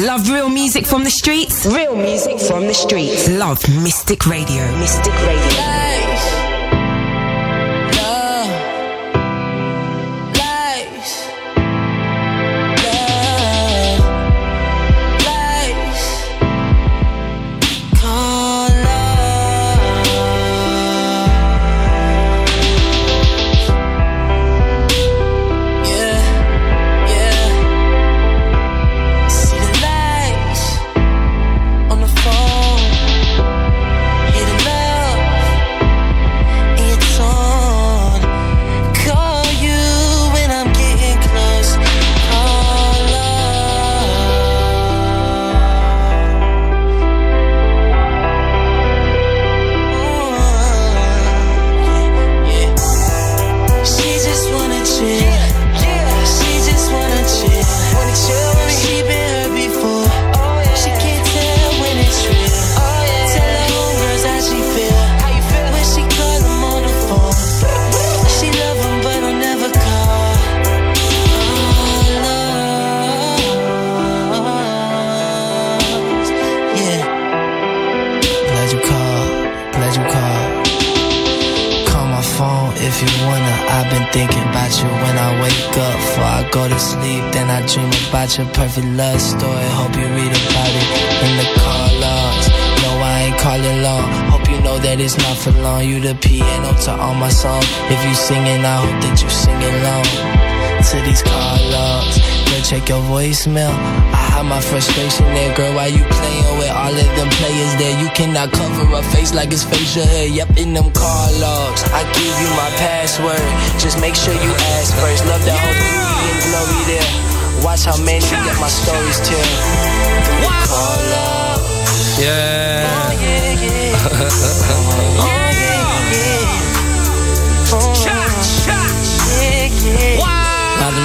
Love real music from the streets? Real music from the streets. Love Mystic Radio. Mystic Radio. To all my songs. If you singing, I hope that you sing along to these car logs. Girl, check your voicemail. I hide my frustration there, girl. Why you playing with all of them players there? You cannot cover a face like it's facial hair. Yep, in them car logs. I give you my password. Just make sure you ask first. Love that whole beauty and glory there. Watch how many get my stories tell. Yeah. Oh, yeah, yeah. oh,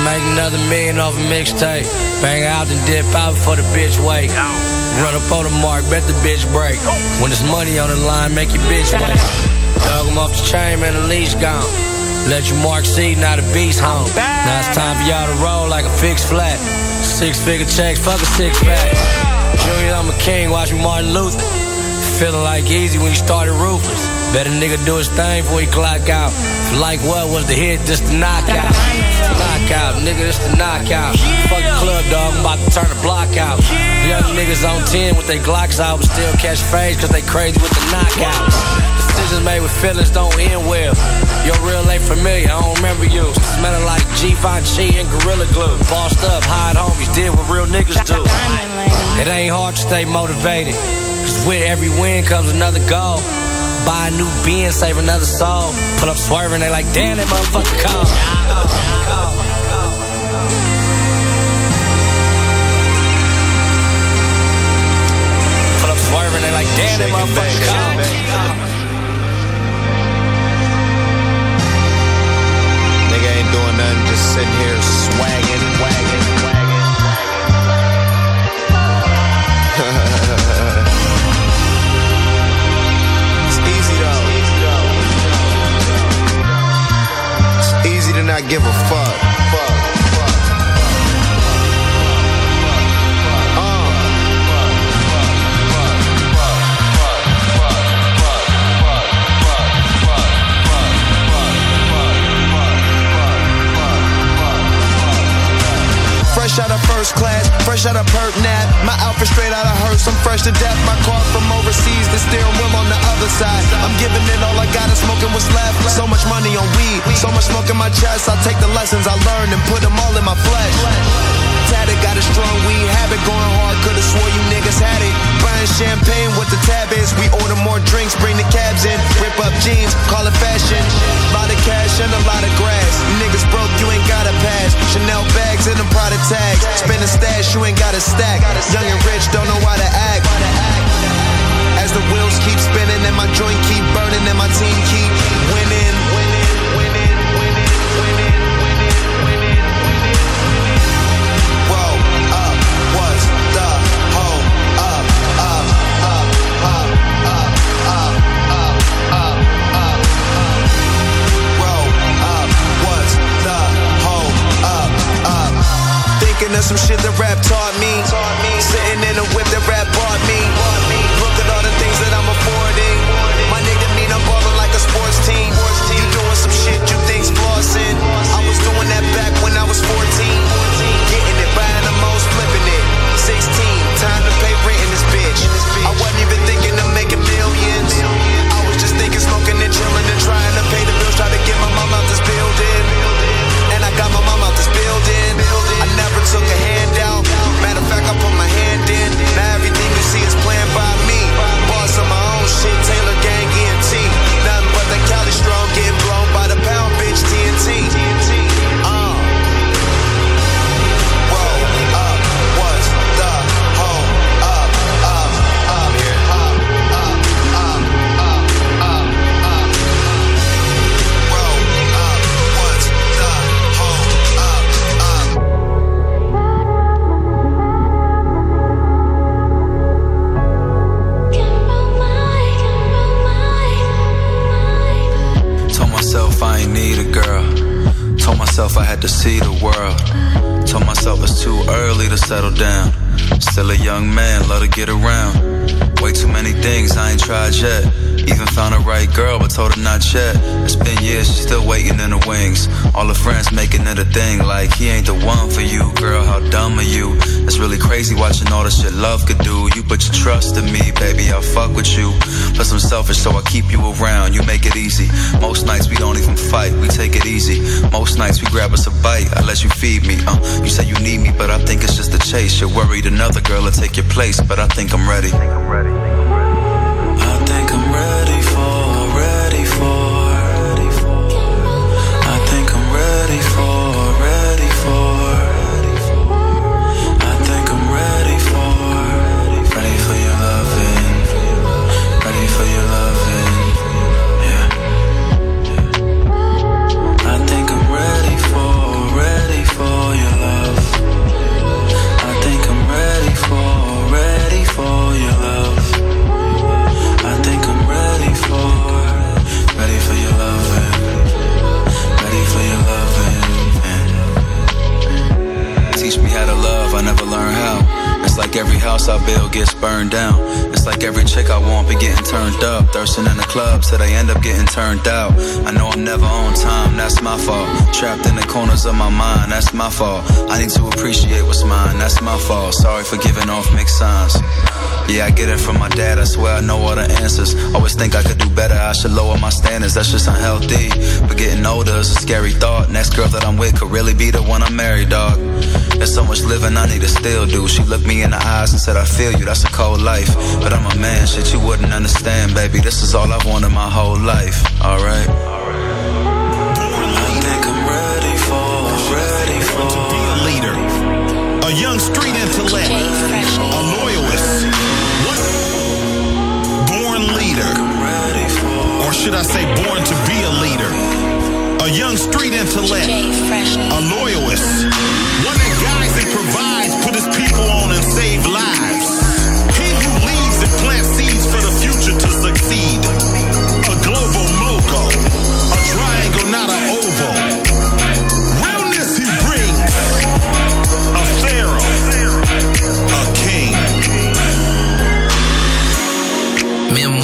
make another million off a mixtape. Bang out and dip out before the bitch wait. Run up on the mark, bet the bitch break. When there's money on the line, make your bitch wait. Dug him off the chain, man, the leash gone. Let you mark see, now the beast home. Now it's time for y'all to roll like a fixed flat. Six figure checks, fuck a six pack. Junior, I'm a king, watch me Martin Luther. Feeling like easy when you started ruthless. Better nigga do his thing before he clock out. Like what was the hit, just the knockout. Knockout, nigga, this the knockout. Fuck the club, dog, I'm about to turn the block out. Young niggas on 10 with their Glocks out, but still catch phase cause they crazy with the knockouts. Decisions made with feelings don't end well. Your real ain't familiar, I don't remember you. Smelling like Givenchy and Gorilla Glue. Bossed up, hide homies, did what real niggas do. It ain't hard to stay motivated. Cause with every win comes another goal. Buy a new being, save another soul. Pull up swerving, they like, damn, that motherfucker cold. Swerving, they like, damn, that motherfucker cold. doing nothing, just sitting here swagging, wagging, wagging. it's easy though. It's easy to not give a. Fuck. Fresh to death. My car from overseas, the steering wheel on the other side. I'm giving it all I got and smoking what's left. So much money on weed, so much smoke in my chest. I take the lessons I learned and put them all in my flesh. Got a strong weed habit, going hard. Could've swore you niggas had it. Buying champagne what the tab is. We order more drinks, bring the cabs in. Rip up jeans, call it fashion. Lot of cash and a lot of grass. You niggas broke, you ain't got a pass. Chanel bags and them product tags. Spend a stash, you ain't got a stack. Young and rich, don't know why to act. As the wheels keep spinning and my joint keep burning and my team keep Thinking of some shit that rap taught me. Sitting in a whip that rap bought me. Look at all the things that I'm affording. My nigga mean I'm ballin' like a sports team. You doing some shit you think's flossing. I was doing that back when I was 14. Had to see the world. Told myself it's too early to settle down. Still a young man, love to get around. Way too many things I ain't tried yet. Even found a right girl, but told her not yet. It's been years, she's still waiting in the wings. All her friends making it a thing, like he ain't the one for you, girl. How dumb are you? It's really crazy watching all the shit love could do. You put your trust in me, baby, I'll fuck with you. Plus I'm selfish, so I keep you around. You make it easy. Most nights we don't even fight, we take it easy. Most nights we grab us a bite, I let you feed me. Uh, you say you need me, but I think it's just a chase. You're worried another girl will take your place, but I think I'm ready. I of my mind, that's my fault. I need to appreciate what's mine, that's my fault. Sorry for giving off mixed signs. Yeah, I get it from my dad, I swear I know all the answers. Always think I could do better, I should lower my standards, that's just unhealthy. But getting older is a scary thought. Next girl that I'm with could really be the one I'm married, dog. There's so much living I need to still do. She looked me in the eyes and said, I feel you, that's a cold life. But I'm a man, shit you wouldn't understand, baby. This is all I've wanted my whole life, alright? Young street intellect, a loyalist, what? born leader, or should I say, born to be a leader, a young street intellect, a loyalist, one that guides and provides, put his people on and save lives. He who leads and plants seeds for the future to succeed.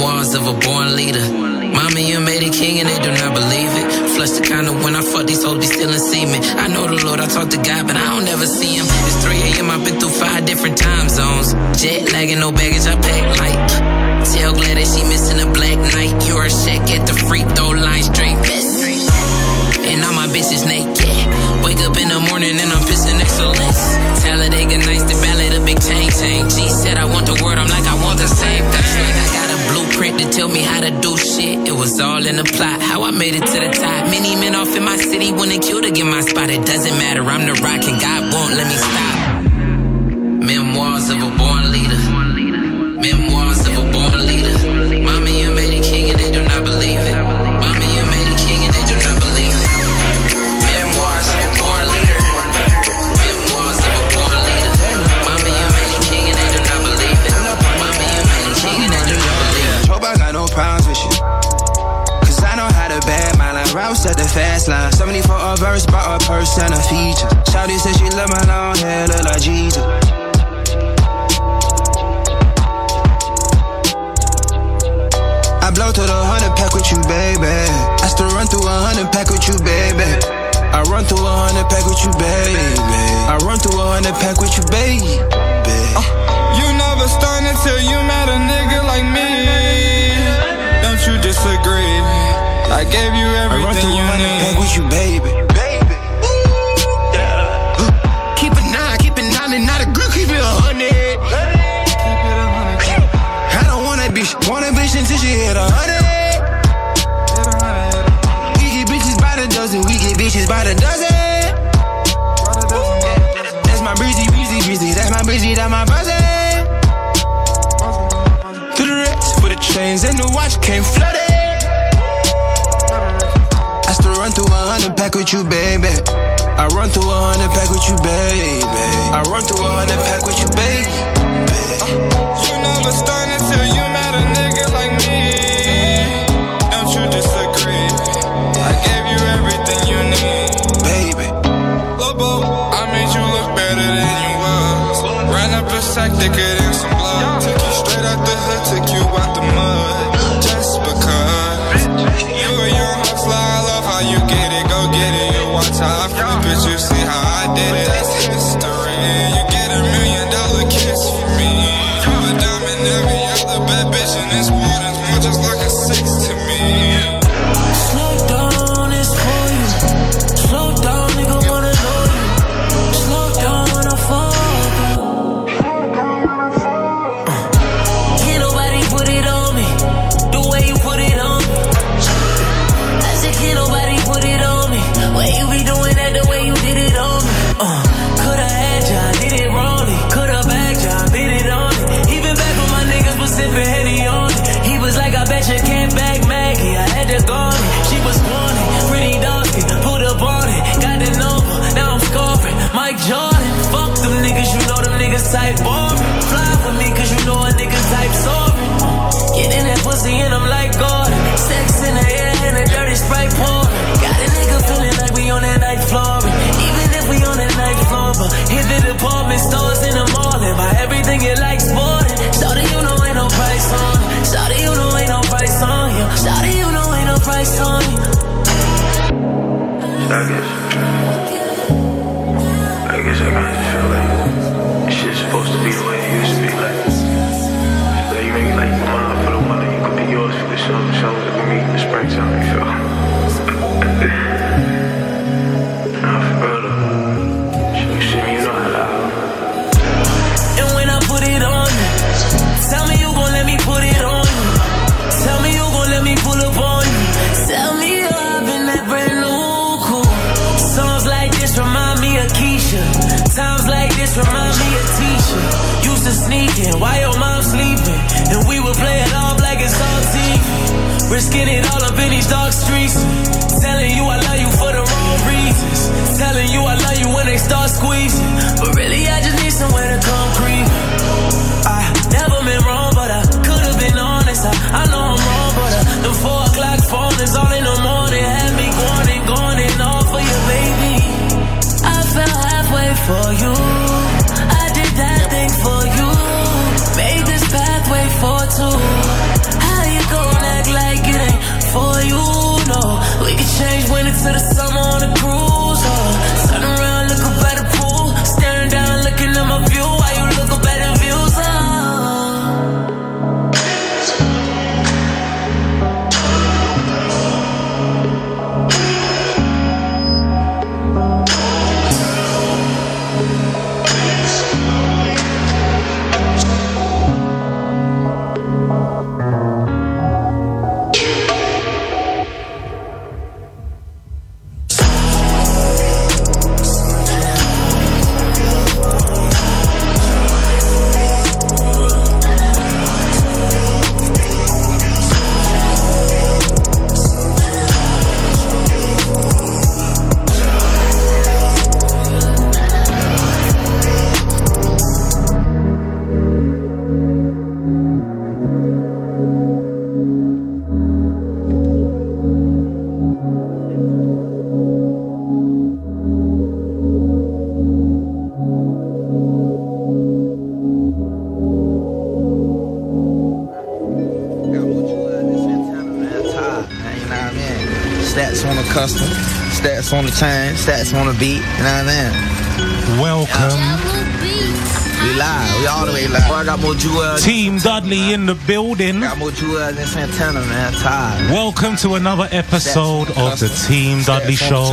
Memoirs of a born leader. Mommy, you made a king and they do not believe it. Flush the kind of when I fuck these hoes be stealing semen. I know the Lord, I talk to God, but I don't ever see him. It's 3 a.m., I've been through five different time zones. Jet lagging, no baggage, I pack light. Tell glad that she missing a black night. You're a at the free throw line straight. And all my bitches naked. Wake up in the morning and I'm pissing excellence. Talladega nights, the ballad, a big chain chain. G said I want the word, I'm like I want the same thing. Like I got blueprint to tell me how to do shit. It was all in the plot, how I made it to the top. Many men off in my city wanna kill to get my spot. It doesn't matter, I'm the rock and God won't let me stop. Memoirs of a born leader. bus at the fast line. 74 a verse, bought a purse and a feature. Shawty said she love my long hair, look like Jesus. I blow to the hundred pack with you, baby. I still run through a hundred pack with you, baby. I run through a hundred pack with you, baby. I run through a hundred pack with you, baby. Uh. You never stunned until you met a nigga like me. Don't you disagree? I gave you everything I run through you need. pack with you, baby. Baby. Keep it nine, keep it nine, and not a girl, keep it a hundred. I don't want a bitch, want a bitch until she hit a hundred. We get bitches by the dozen, we get bitches by the dozen. That's my breezy, breezy, breezy, that's my breezy, that's my buzzing. To the rest, for the chains and the watch. I run through a hundred pack with you, baby. I run through a hundred pack with you, baby. I run through a hundred pack with you, baby. You never stun until you met a nigga like me. Don't you disagree? I gave you everything you need. Baby. Lobo, I made you look better than you was. Ran up a sack thicker than some blood. Took you straight out the hood, took you out the did. I guess. I guess I kind feel like Risking it all up in these dark streets. Telling you I love you for the wrong reasons. Telling you I love you when they start squeezing. But really, I just need somewhere to come change winter to the summer on a Stats on the chain, stats on the beat, you know what I mean? Welcome. We live, we all the way live. Boy, I got more jewels. Team Dudley in the building. Got more jewels than Santana, man. Tired. Welcome to another episode of the Team Dudley Show,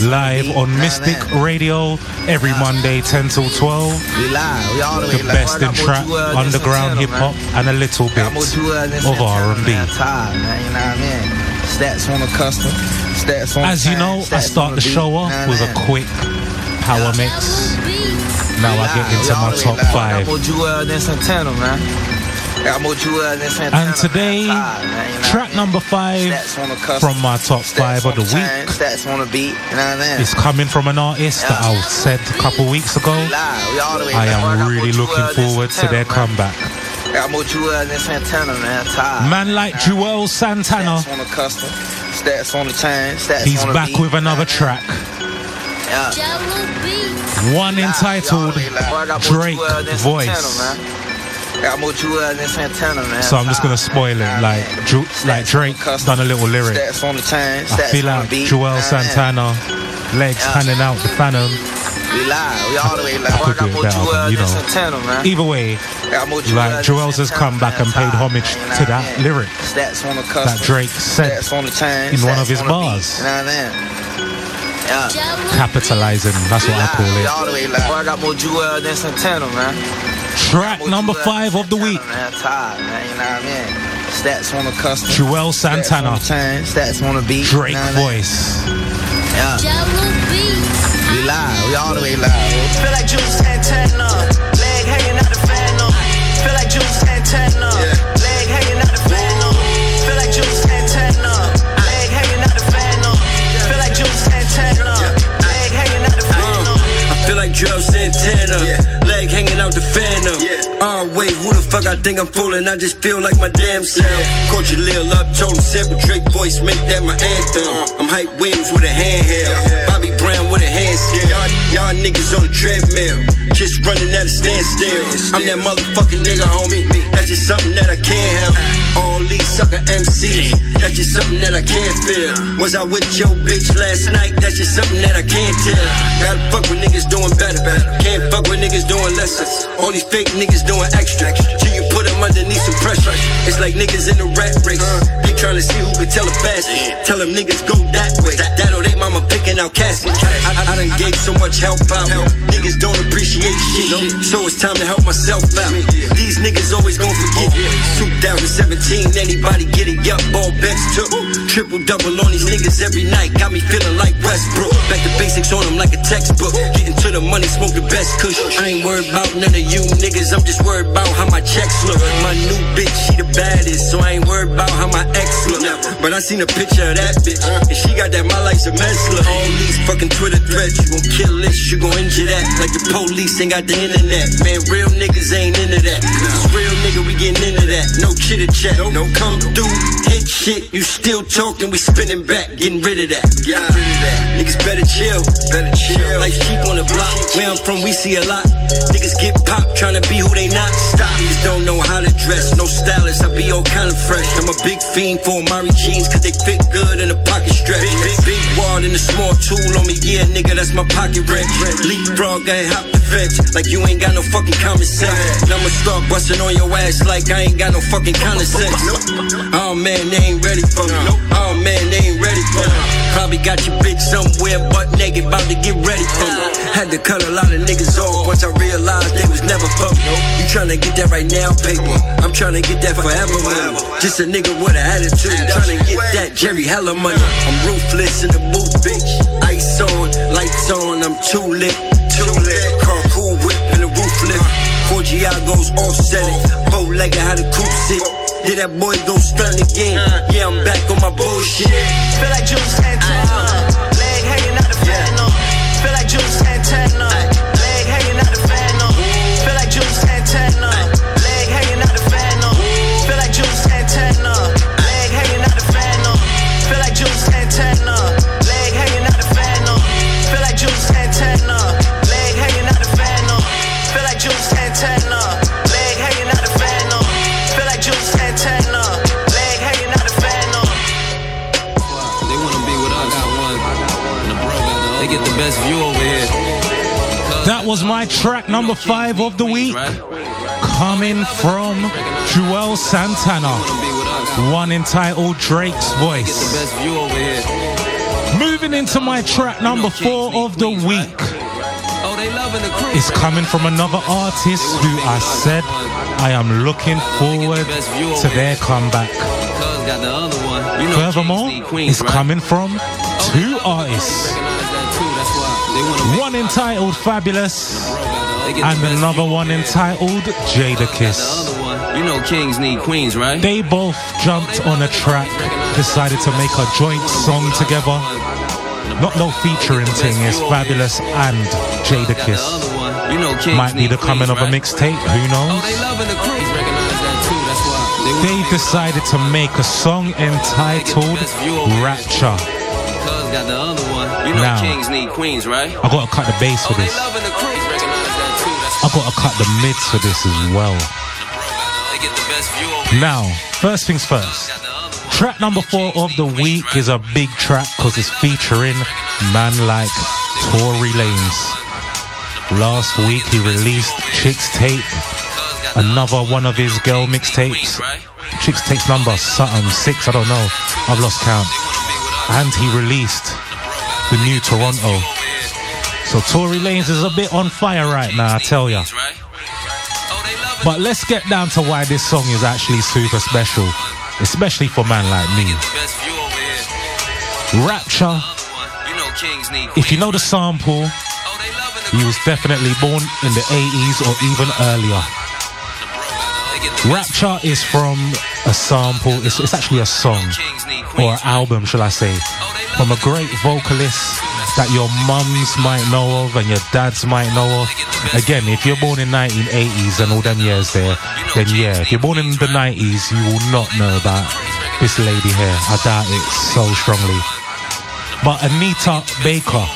live on Mystic Radio every Monday, 10 till 12. We live, we all the way live. The best in trap, underground hip hop, and a little bit Got more of Santana, R&B. man. Tired, man. You know what I mean? Stats on the custom. Stats on As you know, I start the show off with a quick power mix. Now I get into my top five. more jewels than Santana, man. Got more jewels than Santana. And today, man. Tired, man. You know track number five from my top five of the week Stats on the beat, you know what I mean? is coming from an artist that I said a couple weeks ago. Live, we all the way I am really looking forward to their comeback. Got more jewels than Santana, man. Tired. Man like Juelz Santana, Stats on the custom. Stats on the chain. Stats he's on the back beat, with another you track. what I? Yeah. One entitled Boy, I got more Drake uh, Voice. Santana, man. Got more jewels than Santana, man. So I'm just gonna spoil it. Like, Ju- like Drake done a little lyric. Stats on the chain. I feel on like Joel you know what I mean? Santana, legs hanging out the Phantom. We live. We all the way live. I Boy, could got more better, you know. Santana, man. Either way, Got like than Joel's has come back and paid homage you know to that mean? lyric Stats on the that Drake said on the chain. in one of his on bars. You know what I mean? Yeah. capitalizing. That's what I call it. all the way live. Boy, I got more jewels than Santana, man. Track number five of the week. Man, tired, man. You know what I mean? Stats on the custom. Joel Stats on Santana, the chain. Stats on the beat. you Drake know what I mean? voice. Yeah. We live. We all the way live. Feel like Juelz Santana. Leg hanging out the phantom. Feel like Juelz Santana. Leg hanging out the phantom. Feel like Juelz Santana. Leg hanging out the phantom. Feel like Jules uh, Santana. Leg hanging out the phantom. I feel like Joe Santana, leg hanging out the phantom. Oh wait, who the fuck I think I'm fooling? I just feel like my damn self. Coach a little up, told him sample Drake voice, make that my anthem. Uh. I'm hype Williams with a handheld, Y'all, niggas on the treadmill, just running at a standstill. I'm that motherfucking nigga, homie. That's just something that I can't help. All these sucker MCs, that's just something that I can't feel. Was I with your bitch last night? That's just something that I can't tell. Gotta fuck with niggas doing better. Can't fuck with niggas doing less. All these fake niggas doing extra. Till them underneath some pressure. It's like niggas in the rat race. They tryna see who can tell it fast. Tell them niggas go that way. That or they mama picking out caskets. I, I, I done gave so much help out. Niggas don't appreciate shit. So it's time to help myself out. These niggas always gon' forget. 2017, anybody get it? Yup, all bets took. Triple double on these niggas every night. Got me feeling like Westbrook. Back to basics on them like a textbook. Getting to the money, smoke the best kush. I ain't worried about none of you niggas. I'm just worried about how my checks look. My new bitch, she the baddest. So I ain't worried about how my ex look. But I seen a picture of that bitch. And she got that my life's a mess look. All these fucking Twitter threads. You gon' kill this, you gon' injure that. Like the police ain't got the internet. Man, real niggas ain't into that. It's real nigga, we getting into that. No chitter chat. No come through, hit shit. You still talking, we spinning back. Getting rid of that. Yeah. Niggas better chill. Better chill. Like sheep on the block. Where I'm from, we see a lot. Niggas get popped trying to be who they not. Stop. Niggas don't know how to dress. No stylist, I be all kind of fresh. I'm a big fiend for Amiri jeans, cause they fit good in the pocket stretch. Big, big wad and a small tool on me. Yeah, nigga, that's my pocket wrench. Leapfrog, I ain't hop the fence. Like you ain't got no fucking common sense. And I'ma start busting on your ass like I ain't got no fucking common sense. Oh man, they ain't ready for me. Oh man, they ain't ready for me. Probably got your bitch somewhere butt naked, about to get ready for me. Had to cut a lot of niggas off once I realized they was never me. You tryna get that right now, paper. I'm tryna get that forever money. Just a nigga with an attitude. Tryna get that Jerry Heller money. I'm ruthless in the booth, bitch. Ice on, lights on, I'm too lit. Too lit. Car cool whip in the roof lift. Forgiatos offset it. Bow legged how the coupe sit. Did that boy go stun again? Uh. Yeah, I'm back on my bullshit. Feel like Juelz Santana. Was my track number five of the week. Coming from Juelz Santana. One entitled Drake's Voice. Moving into my track number four of the week. It's coming from another artist who I said I am looking forward to their comeback. Furthermore, it's coming from two artists. One entitled Fabolous and another one entitled Jadakiss. You know kings need queens, right? They both jumped on a track, decided to make a joint song together. Not no featuring thing, it's Fabolous and know kings Might be the coming of a mixtape, who knows? They decided to make a song entitled Rapture. Got the other one. You know Now. kings need queens, right? I gotta cut the bass for oh, this. I gotta cut the mids for this as well. They get the best view over Now, first things first. Track number four of the week is a big track because it's featuring man like Tory Lanez. Last week he released Chixtape, another one of his girl mixtapes. Chixtape number something six, I don't know. I've lost count. And he released the new Toronto. So Tory Lanez is a bit on fire right now, I tell ya. But let's get down to why this song is actually super special, especially for man like me. Rapture, if you know the sample, he was definitely born in the 80s or even earlier. Rapture is from a sample, it's, it's actually a song, or an album, shall I say, from a great vocalist that your mums might know of and your dads might know of. Again, if you're born in 1980s and all them years there, then yeah, if you're born in the 90s, you will not know about this lady here. I doubt it so strongly. But Anita Baker,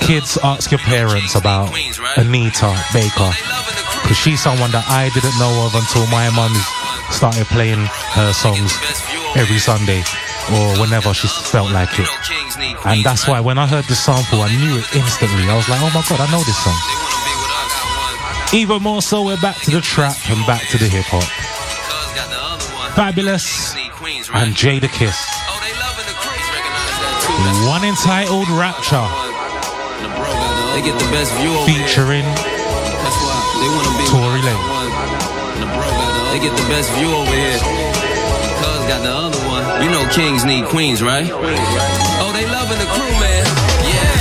kids ask your parents about Anita Baker because she's someone that I didn't know of until my mum started playing her songs every Sunday or whenever she felt like it. And that's why when I heard the sample, I knew it instantly. I was like, oh my god, I know this song. Even more so, we're back to the trap and back to the hip hop. Fabolous and Jadakiss. One entitled Rapture. They get the best view featuring they wanna be Tory Lanez. They get the best view over here. Cuz got the other one. You know kings need queens, right? Oh, they loving the crew, man. Yeah.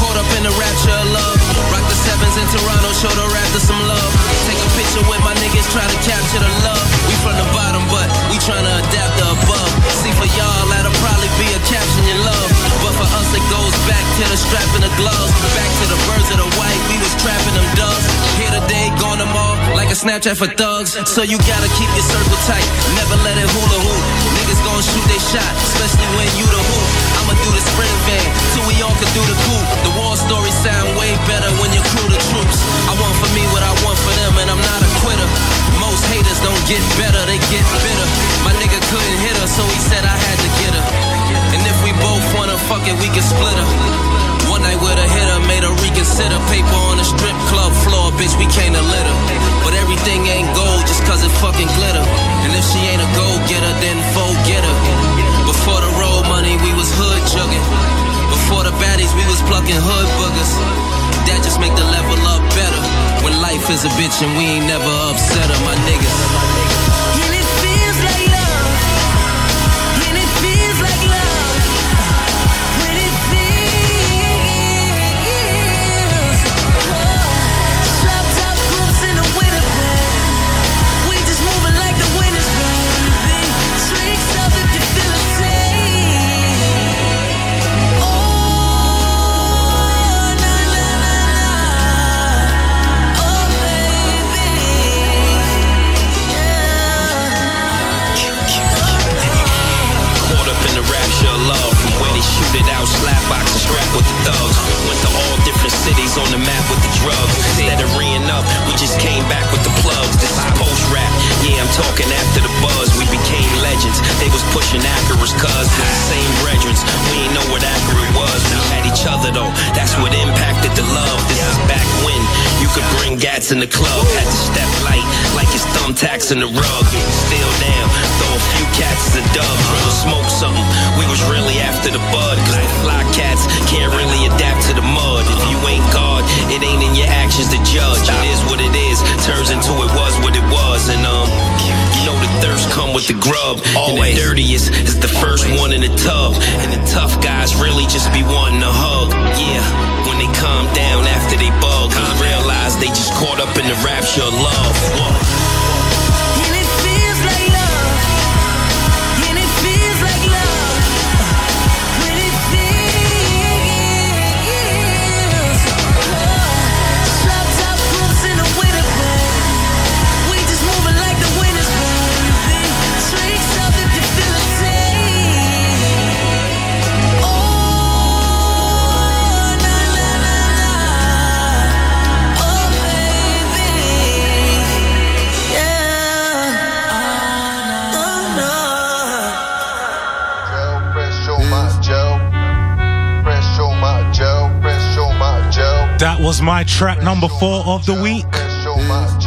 Caught up in the rapture of love. Rock the sevens in Toronto, show the raptor some love. Take a picture with my niggas, try to capture the love. From the bottom, but we tryna adapt the above. See for y'all, that'll probably be a caption you love. But for us, it goes back to the strap and the gloves. Back to the birds of the white, we was trapping them doves. Here today, gone tomorrow, like a Snapchat for thugs. So you gotta keep your circle tight, never let it hula hoop. Niggas gon' shoot they shot, especially when you the hoop. I'ma do the sprint van, till we all can do the coup. The war stories sound way better when you crew the troops. I want for me what I want for them, and I'm not a quitter. Most haters don't get better, they get bitter. My nigga couldn't hit her, so he said I had to get her. And if we both wanna fuck it, we can split her. One night with a hitter, made her reconsider. Paper on the strip club floor, bitch, we came to litter. But everything ain't gold just cause it fucking glitter. And if she ain't a gold getter, then forget her. Before the road money, we was hood jugging. Before the baddies, we was plucking hood boogers. That just make the level up better. When life is a bitch and we ain't never upset her, my niggas. My track number four of the week.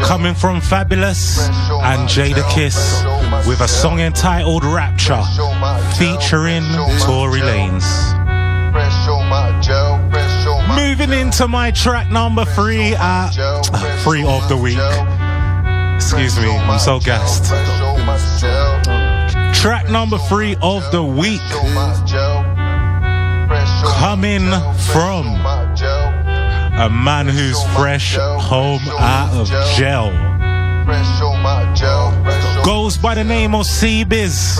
Coming from Fabolous and Jadakiss with a song entitled Rapture featuring Tory Lanez. Moving into my track number three at three of the week. Excuse me, I'm so gassed. Track number three of the week. Coming from a man who's fresh home out of jail. Goes by the name of C-Biz.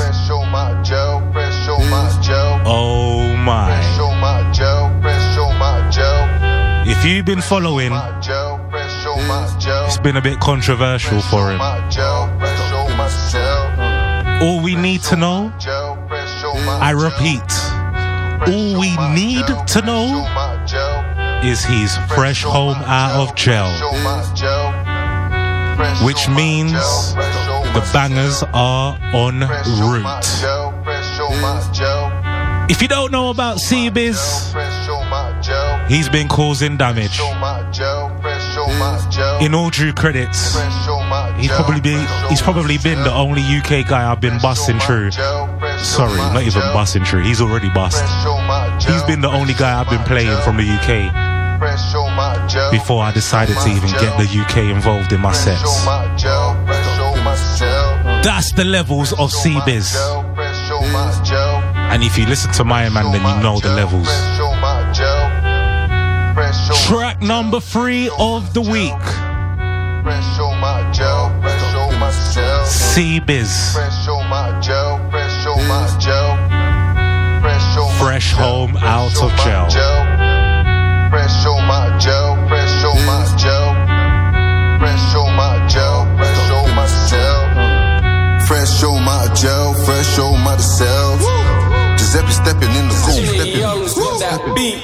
Oh my. If you've been following, it's been a bit controversial for him. All we need to know, I repeat, all we need to know is he's fresh home out of jail. Which means the bangers are on route. If you don't know about C-Biz, he's been causing damage. In all due credits, he's probably been he's probably been the only UK guy I've been busting through. Sorry, not even busting through. He's already bust. He's been the only guy I've been playing from the UK before I decided to even get the UK involved in my sets. That's the levels of C-Biz. And if you listen to my man, then you know the levels. Track number three of the week. C-Biz. Fresh home out of jail. On my Joe, fresh on myself. Giuseppe stepping in the cool, stepping.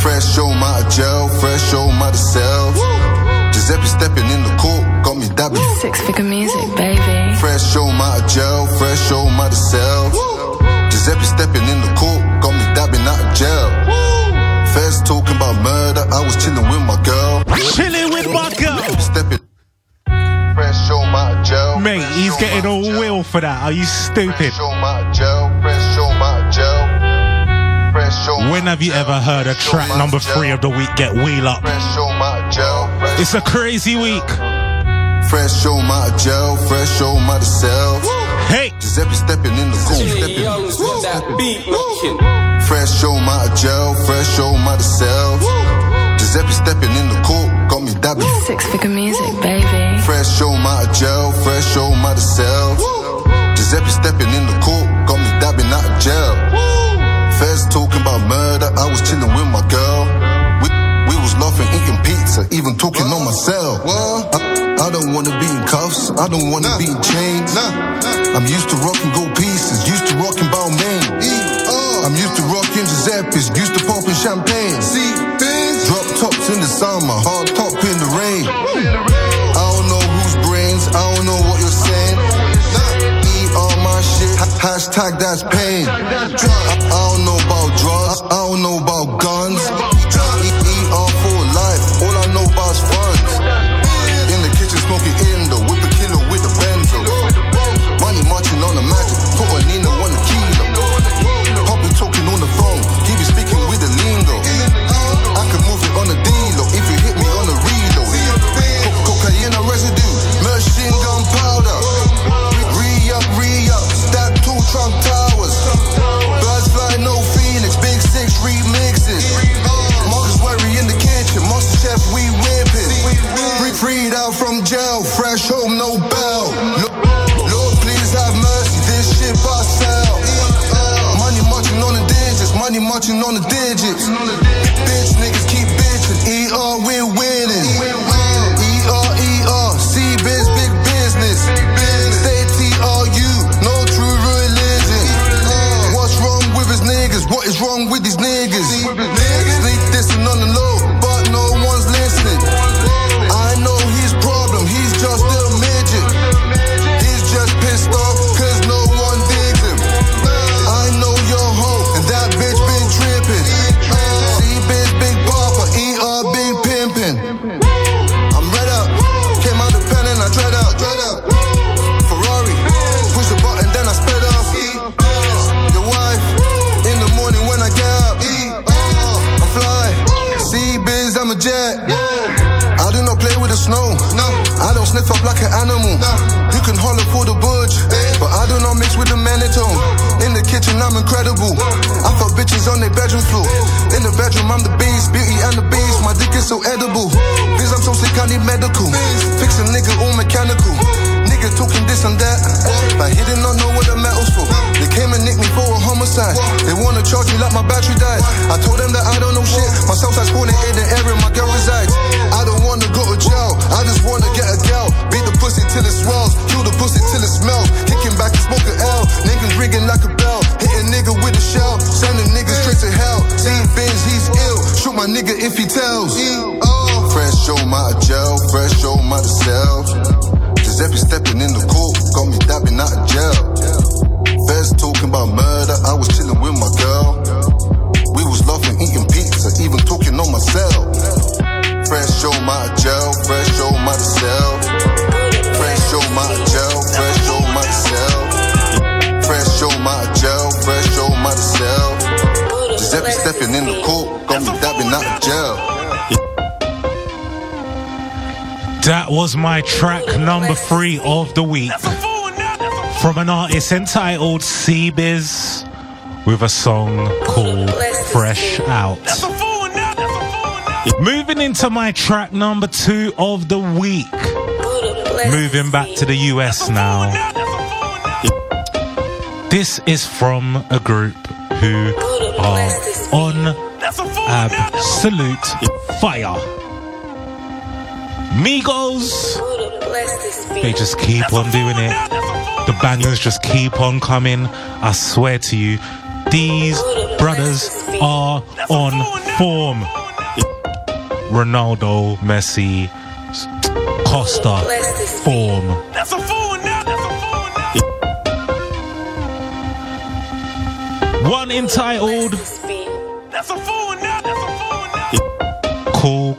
Fresh on my Joe, fresh on myself. Giuseppe stepping in the cool, got me dabbing. Six figure music, baby. Fresh on my Joe, fresh on myself. Giuseppe stepping in the cool, got me dabbing out of jail. Feds talking about murder, I was chilling with my girl. Chilling with my girl. Stepping. Mate, he's getting all will for that. Are you stupid? Fresh my Joe, fresh on my Joe. Fresh on When have you ever heard a track number three of the week get wheel up? fresh on my Joe. Fresh It's a crazy week. Fresh on my Joe, fresh on myself. Hey, Giuseppe stepping in the cool, stepping. In the beat, fresh on my Joe, fresh on myself. Giuseppe stepping in the cool, got me dabbing. Six figure music, baby. Fresh on my Joe, fresh on myself. Giuseppe stepping in the court, got me dabbing out of jail. Feds talking about murder, I was chilling with my girl. We, we was laughing, eating pizza, even talking on myself. I, I don't wanna be in cuffs, I don't wanna be in chains. Nah. Nah. I'm used to rocking gold pieces, used to rocking Balmain. E-R. I'm used to rocking Giuseppe's, used to popping champagne. See, drop tops in the summer, hard top hashtag that's pain. I, don't know about drugs, I don't know about guns. so edible. biz I'm so sick, I need medical. Fix a nigga all mechanical. Nigga talking this and that. But he did not know what the metal's for. They came and nicked me for a homicide. They wanna charge me like my back. Tiffy tells. Oh, fresh on my gel, fresh off my cell, Giuseppe stepping in the court. That was my track number three of the week from an artist entitled Seabiz with a song called Fresh Out. Moving into my track number two of the week. Moving back to the US now. This is from a group who are on absolute fire. Migos. They just keep on doing it. The bangers just keep on coming. I swear to you, these brothers are on form. Ronaldo, Messi, Costa, form. One entitled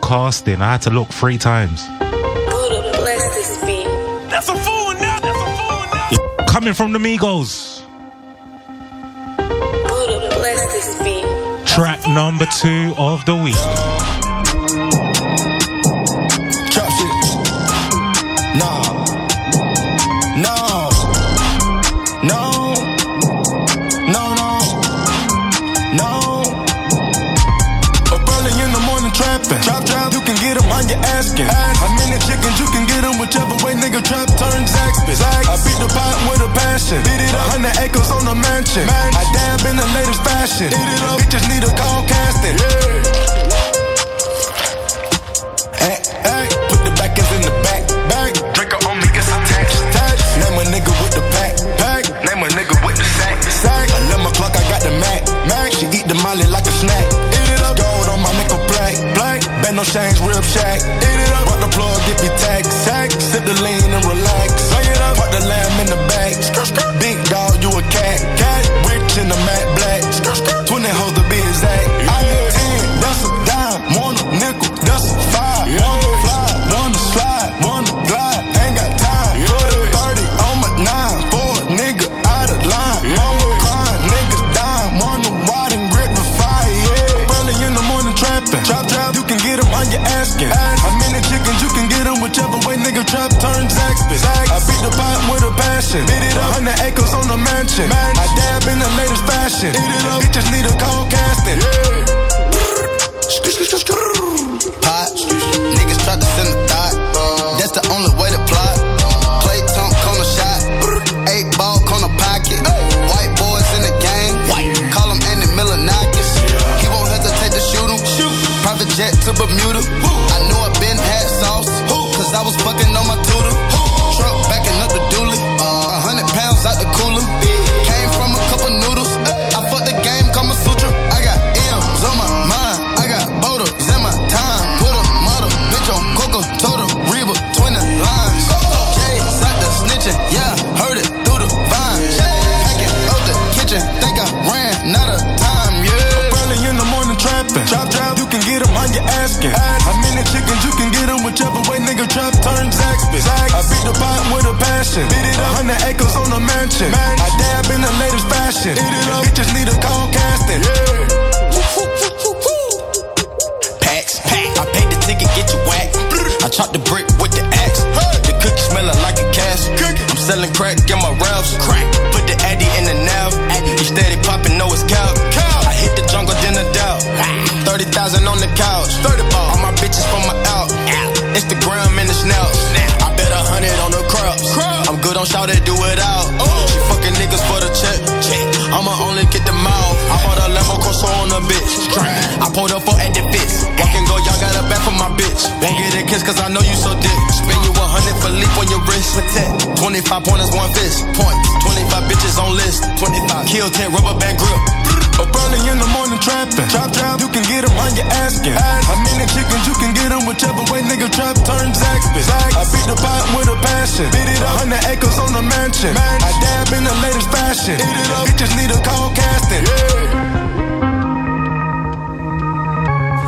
casting. I had to look three times. Buddha bless this beat. That's a fool now. That's a fool now. Coming from the Migos. Buddha bless this beat. Track number two of the week. asking. How many chickens you can get them whichever way nigga trap turns Zaxby's. I beat the pot with a passion. Beat it up. 100 acres on the mansion. I dab in the latest fashion. Eat it up. Bitches need a call casting. Yeah. change, rib shack. Eat it up, out the plug, get me tax, tax. Sip the lean and relax. Light it up, out the lamb in the back. Big dog, you a cat. cat fashion. I dab in the latest fashion. Eat it up. It just need a cold casting. Yeah. Pot. Niggas try to send a thought. That's the only way to plot. Play tongue, corner shot. Eight ball, corner pocket. White boys in the game. Call him Andy Milonakis. He won't hesitate to shoot him. Private jet to Bermuda. The pot with a passion. Beat it up, 100 acres on a mansion. I dab in the latest fashion. Bitches need a call casting. Packs, pack. I paid the ticket, get you whack. I chopped the brick with the axe. The cookie smelling like a cash. I'm selling crack get my raps. Crack. Put the addy in the nav. He steady popping, know it's cow. I hit the jungle, then a doubt. 30,000 on the couch. 30 ball. All my bitches from my out. Instagram and the snouts. I'm good on shout it, do it out. She fucking niggas for the check. I'ma only get the mouth. I bought a Lambo Corso on a bitch. I pulled up for at the fits. Walk and go, y'all got a back for my bitch. Won't get a kiss cause I know you so dick. Spend you a hundred for leap on your wrist. Protect. 25 pointers, one fist. Point. 25 bitches on list. 25. Kill 10 rubber band grip. Up early in the morning trapping. Trap, trap, you can get 'em how you asking. How many chickens you can get 'em whichever way nigga trap turn Zaxby. I beat the pot with a passion. Beat it up, 100 acres on the mansion. I dab in the latest fashion. It up. Bitches need a call casting. Yeah.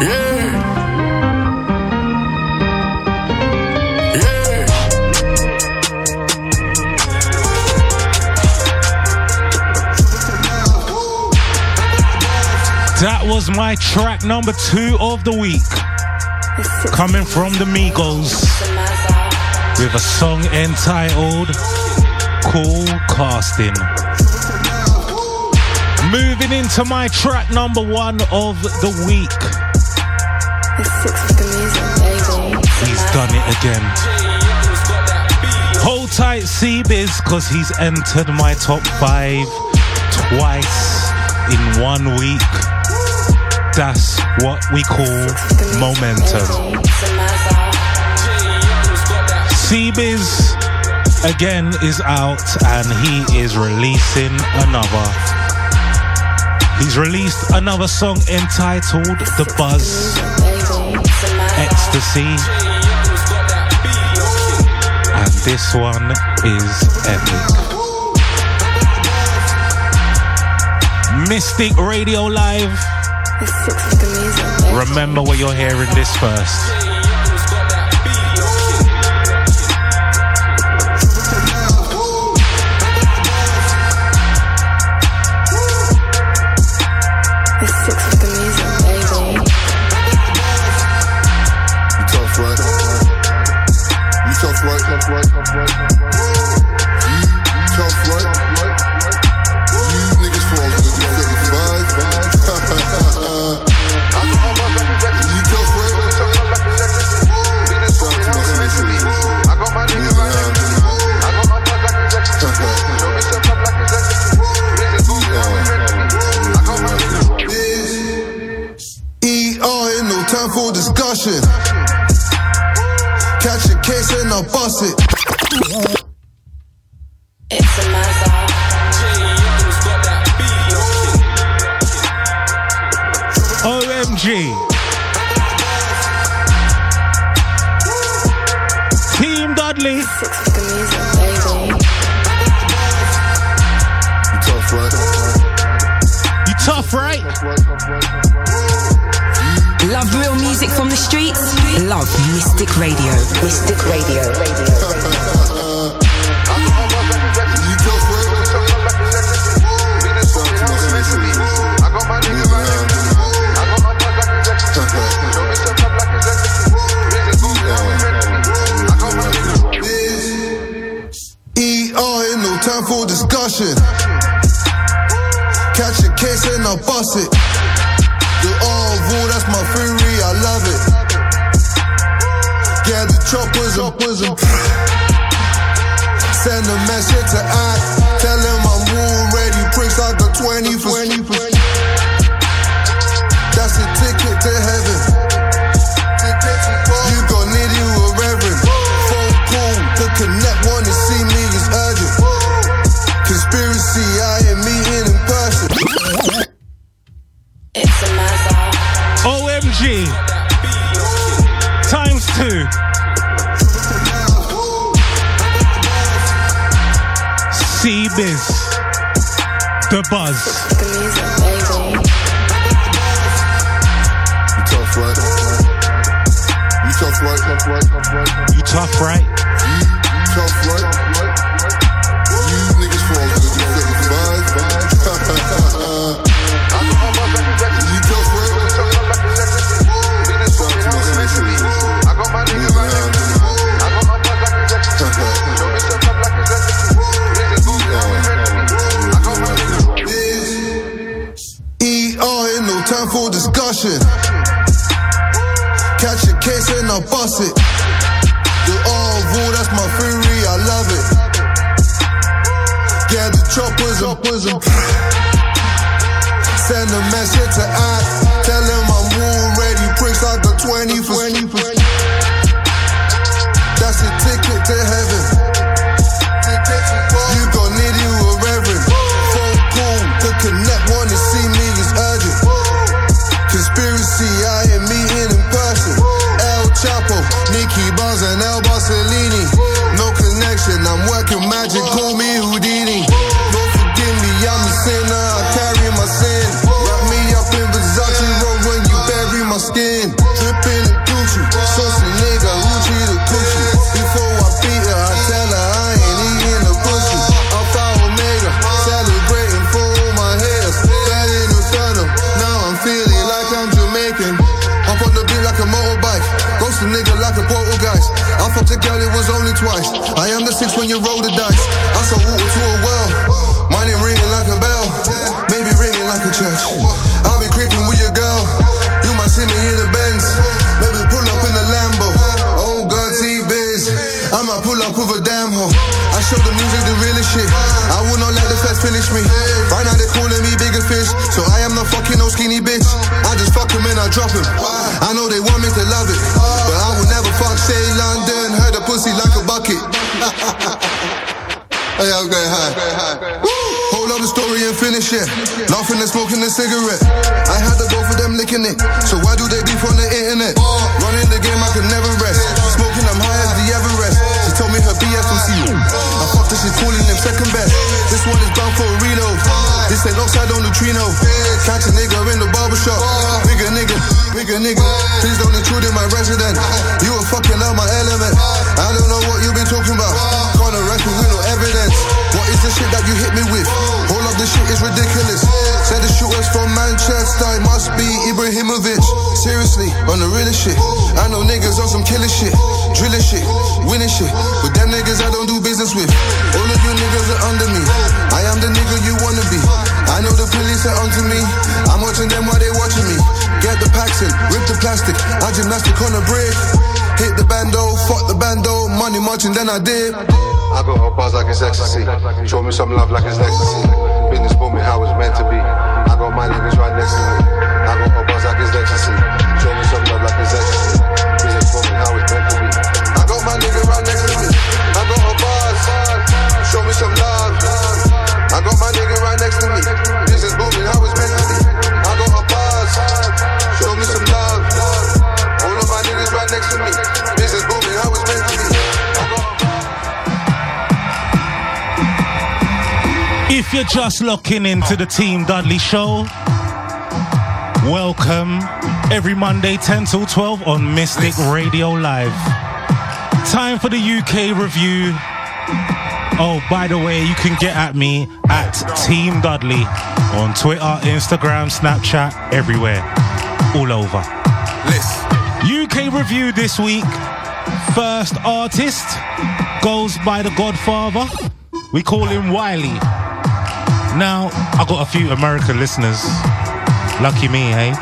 Yeah. That was my track number two of the week. Coming from the Migos with a song entitled Call Casting. Moving into my track number one of the week. He's done it again. Hold tight, C-Biz, because he's entered my top five twice in one week. That's what we call momentum. C-Biz again is out and he is releasing another. He's released another song entitled The Buzz Ecstasy. And this one is epic. Mystic Radio Live. Remember where you're hearing this first. You Choppers and. Send a message to I. Tell him I'm rule ready. Bricks like the 20 for was only twice. I am the six when you roll the dice. I saw water to a well, mine ain't ringing like a bell, maybe ringing like a church. I'll be creeping with your girl, you might see me in the Benz, maybe pull up in the Lambo. Oh God, T-Biz, I might pull up with a damn hoe. I show the music the realest shit. I will not let the feds finish me. Right now they calling me bigger fish, so I am not fucking no skinny bitch. I just fuck him and I drop him. I know they want me to love it, Hey, I'm going high. Hold up the story and finish it. Laughing and smoking a cigarette. I had to go for them licking it. So why do they beef on the internet? Running the game, I could never rest. Smoking, I'm high as the Everest. She told me her bs from I fucked her, she's calling them second best. This one is bound for a reload. This ain't upside on the trino. Catch a nigga in the barbershop. Bigger nigga, bigger nigga. Please don't intrude in my resident. You are fucking out my element. I don't know what you been talking about. Can't record with no evidence. Is the shit that you hit me with? All of this shit is ridiculous. Said the shooters from Manchester, it must be Ibrahimovic. Seriously, on the realest shit. I know niggas on some killer shit, drilling shit, winning shit. But them niggas I don't do business with. All of you niggas are under me. I am the nigga you wanna be. I know the police are onto me. I'm watching them while they watching me. Get the packs in, rip the plastic. I gymnastic on the bridge. Hit the bando, fuck the bando. Money marching, then I did. I got a buzz like it's ecstasy. Show me some love like it's ecstasy. Business for me how it's meant to be. I got my niggas right next to me. I got a buzz like it's ecstasy. Show me some love like it's ecstasy. Business for me how it's meant to be. I got my nigga right next to me. I got a buzz. Show me some love. I got my nigga right next to me. Business booming how it's meant to be. I got a buzz. Show me some love. All of my niggas right next to me. If you're just locking into the Team Dudley show, welcome every Monday 10 till 12 on Mystic Radio Live. Time for the UK review. Oh, by the way, you can get at me at Team Dudley on Twitter, Instagram, Snapchat, everywhere, all over. UK review this week. First artist goes by the Godfather. We call him Wiley. Now, I got a few American listeners. Lucky me, hey?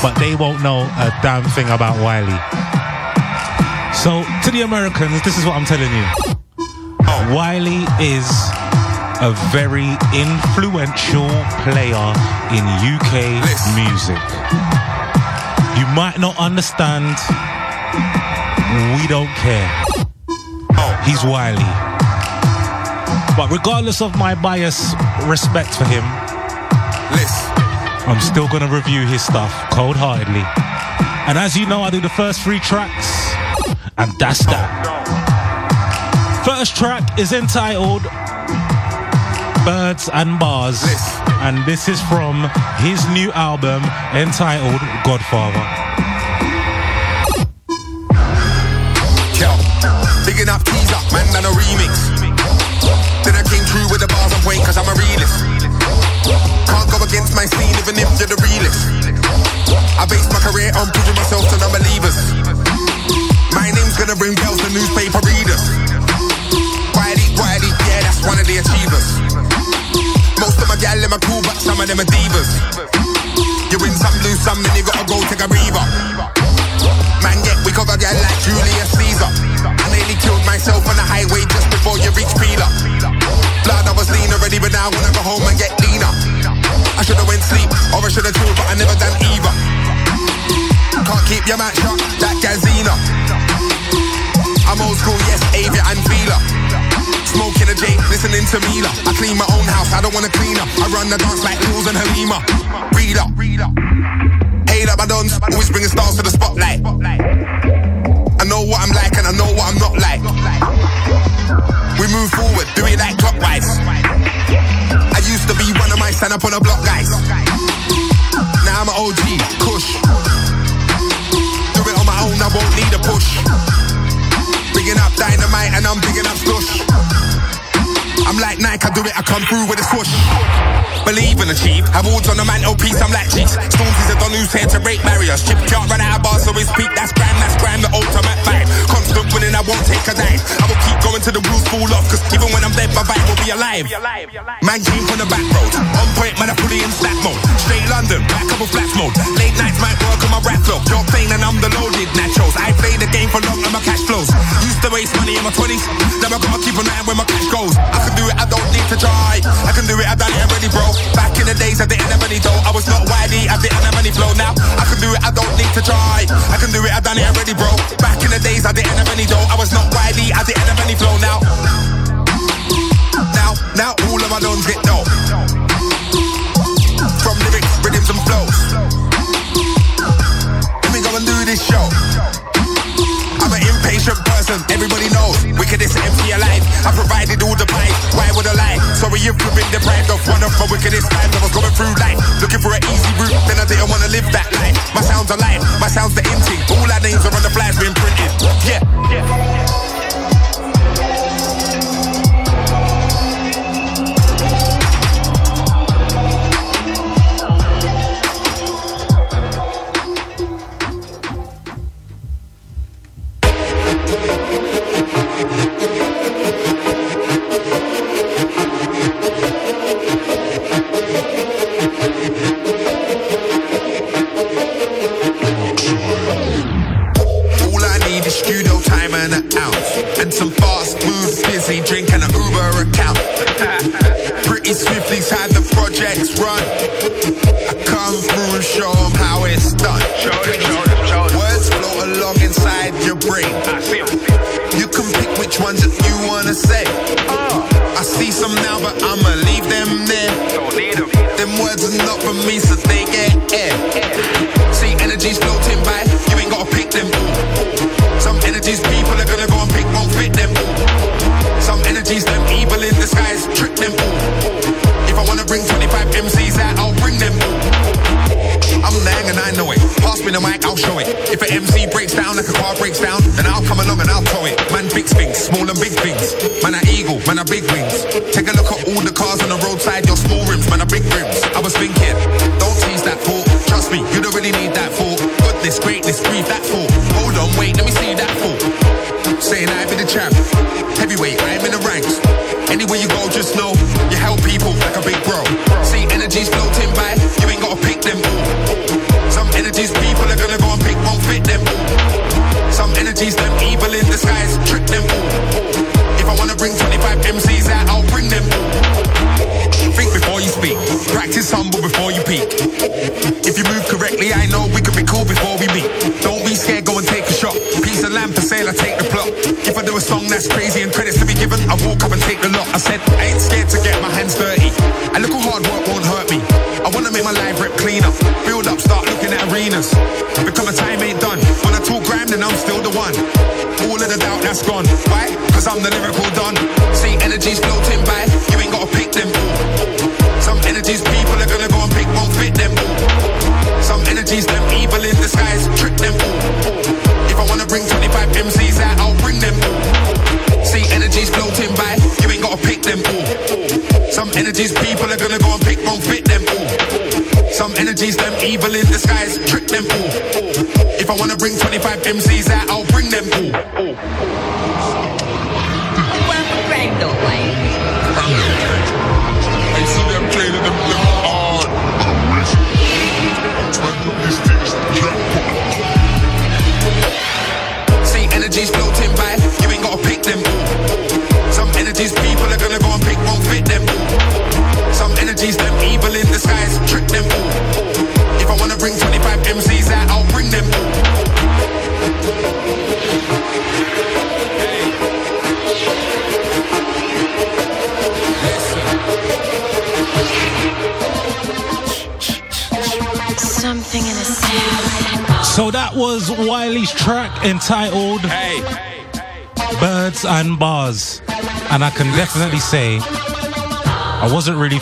But they won't know a damn thing about Wiley. So, to the Americans, this is what I'm telling you. Oh. Wiley is a very influential player in UK music. You might not understand. We don't care. Oh. He's Wiley. But regardless of my bias respect for him, I'm still gonna review his stuff cold heartedly. And as you know, I do the first three tracks, and that's that. First track is entitled Birds and Bars. And this is from his new album entitled Godfather. My scene, even if you're the realest. I base my career on proving myself to non-believers. My name's gonna bring bells to newspaper readers. Wiley, Wiley, yeah, that's one of the achievers. Most of my gal in my crew, but some of them are divas. You win some, lose some, then you gotta go take a breather. Man, get we cover gal like Julius Caesar. I nearly killed myself on the highway just before you reach Peeler. Blood, I was lean already, but now I wanna go home and get. I should've went sleep, or I should've chilled, but I never done either. Can't keep your mouth shut, that Gazina. I'm old school, yes, Avia and Vila. Smoking a J, listening to Mila. I clean my own house, I don't wanna clean up. I run the dance like Hills and Halima. Read up. Hey, up my dons, always bringing stars to the spotlight. I know what I'm like and I know what I'm not like. We move forward, do it like clockwise. Stand up on a block guys. Now I'm an OG, Kush. Do it on my own, I won't need a push. Bigging up dynamite and I'm bigging up slush. I'm like Nike, I do it, I come through with a swoosh. Believe and achieve, have awards on the mantelpiece, I'm like cheese. Stormzy's a don who's here to break barriers. Chip can't run out of bars, so we speak, that's grand, that's grand, the ultimate I won't take a dive. I will keep going till the wheels fall off, cause even when I'm dead, my vibe will be alive. Man came from the back road, on point, man, I fully in slack mode. Straight London, back couple flats mode. Late nights might work on my rap flow. You're and I'm the loaded nachos. I play the game for long and my cash flows. Used to waste money in my 20s, now I gotta keep an eye on where my cash goes. I can do it, I don't need to try. I can do it, I've done it already, bro. Back in the days, I didn't have any dough. I was not widey, I didn't have any flow. Now I can do it, I don't need to try. I can do it, I've done it already, bro. Back the days, I didn't have any dough. I was not widey, I didn't have any flow. Now, now, now, all of my dons get dough. From lyrics, rhythms, and flows. Let me go and do this show. I'm an impatient person, everybody knows. Wickedest MC alive. I provided all the pipe. Why would I lie? Sorry if you've been deprived of one of my wickedest times. I was going through life, looking for an easy route. Then I didn't want to live that life. My sound's alive, my sound's the instinct. All names are the flags being printed. Yeah, yeah.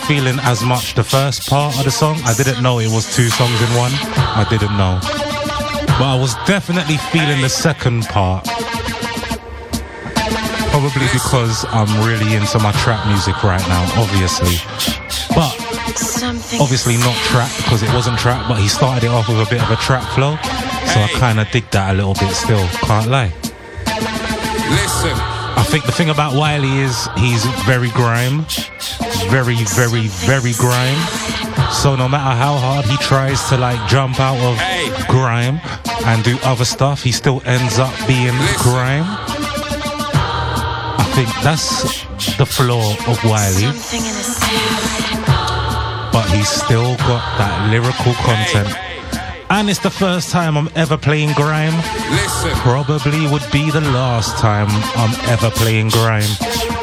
Feeling as much the first part of the song. I didn't know it was two songs in one. I didn't know. But I was definitely feeling the second part. Probably because I'm really into my trap music right now, obviously. But obviously not trap because it wasn't trap, but he started it off with a bit of a trap flow. So I kind of dig that a little bit still, can't lie. Listen. I think the thing about Wiley is he's very grime. Very, very, very grime. So no matter how hard he tries to like jump out of grime and do other stuff, he still ends up being grime. I think that's the flaw of Wiley Something in a sound. but he's still got that lyrical content. And it's the first time I'm ever playing grime. Listen. Probably would be the last time I'm ever playing grime.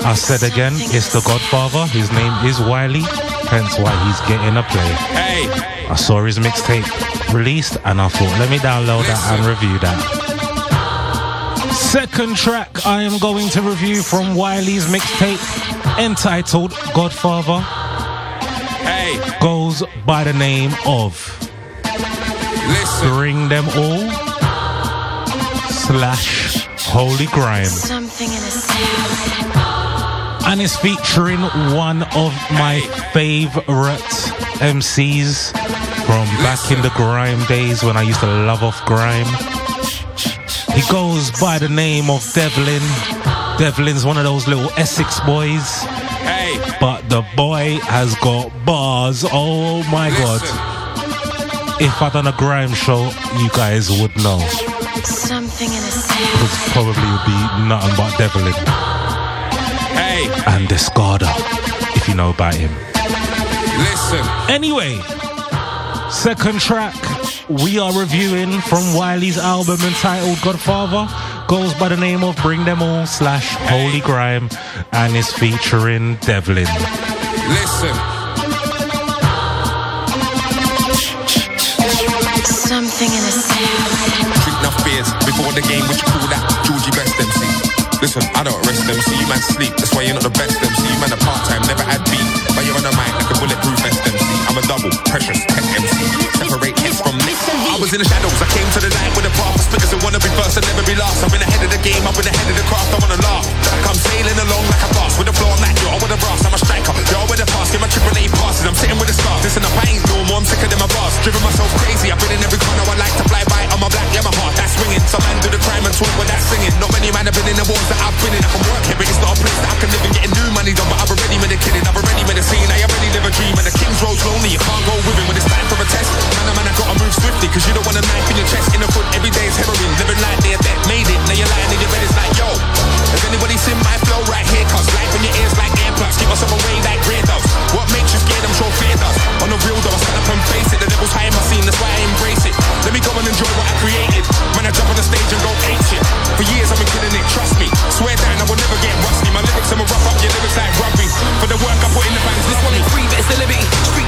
I said again, it's the Godfather. His name is Wiley, hence why he's getting a play. Hey, I saw his mixtape released and I thought, let me download that and review that. Second track I am going to review from Wiley's mixtape entitled Godfather hey, goes by the name of Bring Them All slash Holy Grime. Something in a sound. And it's featuring one of my favorite MCs from back in the grime days when I used to love off grime. He goes by the name of Devlin. Devlin's one of those little Essex boys. hey. But the boy has got bars. Oh my god. If I done a grime show, you guys would know. Something in a sound. Because probably be nothing but Devlin. Hey, And Discarder, if you know about him. listen. Anyway, second track we are reviewing from Wiley's album entitled Godfather goes by the name of Bring Them All slash Holy Grime and is featuring Devlin. Listen. Before the game, which you call that Georgie Best MC. Listen, I don't rest them, see you man sleep. That's why you're not the best MC. You man a part time, never had beat. But you're on the mic like a bulletproof vest MC. I'm a double, precious, tech MC. Separate heads from me. I was in the shadows, I came to the light with a path spitters who wanna be first and never be last. I'm in the head of the game, I'm in the head of the craft, I wanna laugh. Like I'm sailing along like a boss with the floor, like yo, I with a brass, I'm a striker. Yo, with a pass, get my triple A passes. I'm sitting with a scar. Listen up, I ain't normal, I'm sicker than my boss. Driven myself crazy, I've been in every corner, I like to fly by. I'm a black, yeah, my heart, that's swinging. Some man do the crime and talk with that singing. Not many man have been in the walls that I've been in. I can work here, but it's not a place that I can live in. Getting new money done, but I've already made a killing. I've already made a scene, I already live a dream. And the king's road's lonely, you can't go with him when it's time for a test. Man, oh man, I gotta move swiftly, cause you don't want a knife in your chest. In the foot, every day is heroin. Living like stage and go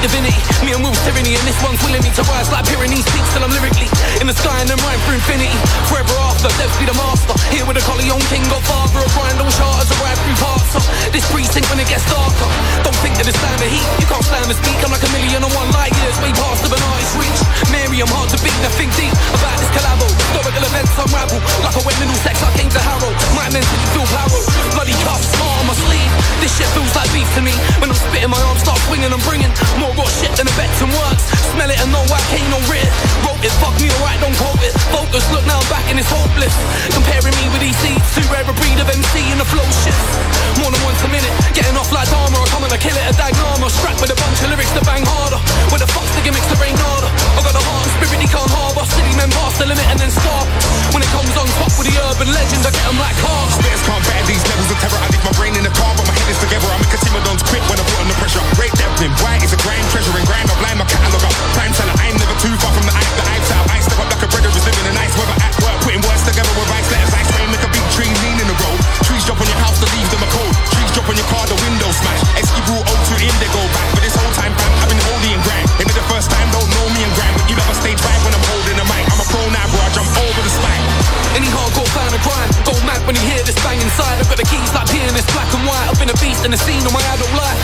divinity. Me and Will's tyranny, and this one's willing me to rise like Pyrenees peaks till I'm lyrically in the sky and then rhyme through infinity. Forever after, Devs be the master. Here with a Colleon King, Godfather of grind on charters, a ride through parts of this precinct when it gets darker. Don't think that it's stand the heat. You can't stand to speak. I'm like a million and one light years, way past of an artist's reach. Mary, I'm hard to beat. Now think deep about this collabo. Historical events unravel. Like a middle sex, I came to Harrow. My mentally feel power. Bloody cuffs, smart on my sleeve. This shit feels like beef to me. When I'm spitting my arms start raw shit in the bets and works. Smell it and know I can't no read. Wrote it, fuck me, alright, don't quote it. Focus, look now I'm back and it's hopeless. Comparing me with these seeds, too rare a breed of MC in the flow shit. More than once a minute, getting off like armour. I come and I kill it at Dagenham. Strapped with a bunch of lyrics to bang harder. With the fuck's the gimmicks to rain harder. I got a heart and spirit he can't harbor. City men past the limit and then stop. When it comes on top with the urban legend, I get them like hard. Can't combat, these levels of terror. I leave my brain in the car, but my head is together. I'm a consumer, don't quit when I put under pressure. Rate that, then why is a grind? Treasure and grind. I blind my catalogue up. Time seller, I ain't never too far from the ice that I've out. I step up like a brother, is living a nice weather at work. Putting words together with ice letters. Ice rain, make a big tree lean in the road. Trees drop on your house, the leaves them are cold. Trees drop on your car, the window smash. Brew O2 indigo back. But this whole time, fam, I've been holy and grind. Ain't it the first time, don't know me and grind. But you love a stage vibe when I'm holding a mic. I'm a pro now, bro. I jump over the spike. Any hardcore fan of crime, go mad when you hear this bang inside. I've got the keys like pianist, black and white. I've been a beast in the scene of my adult life.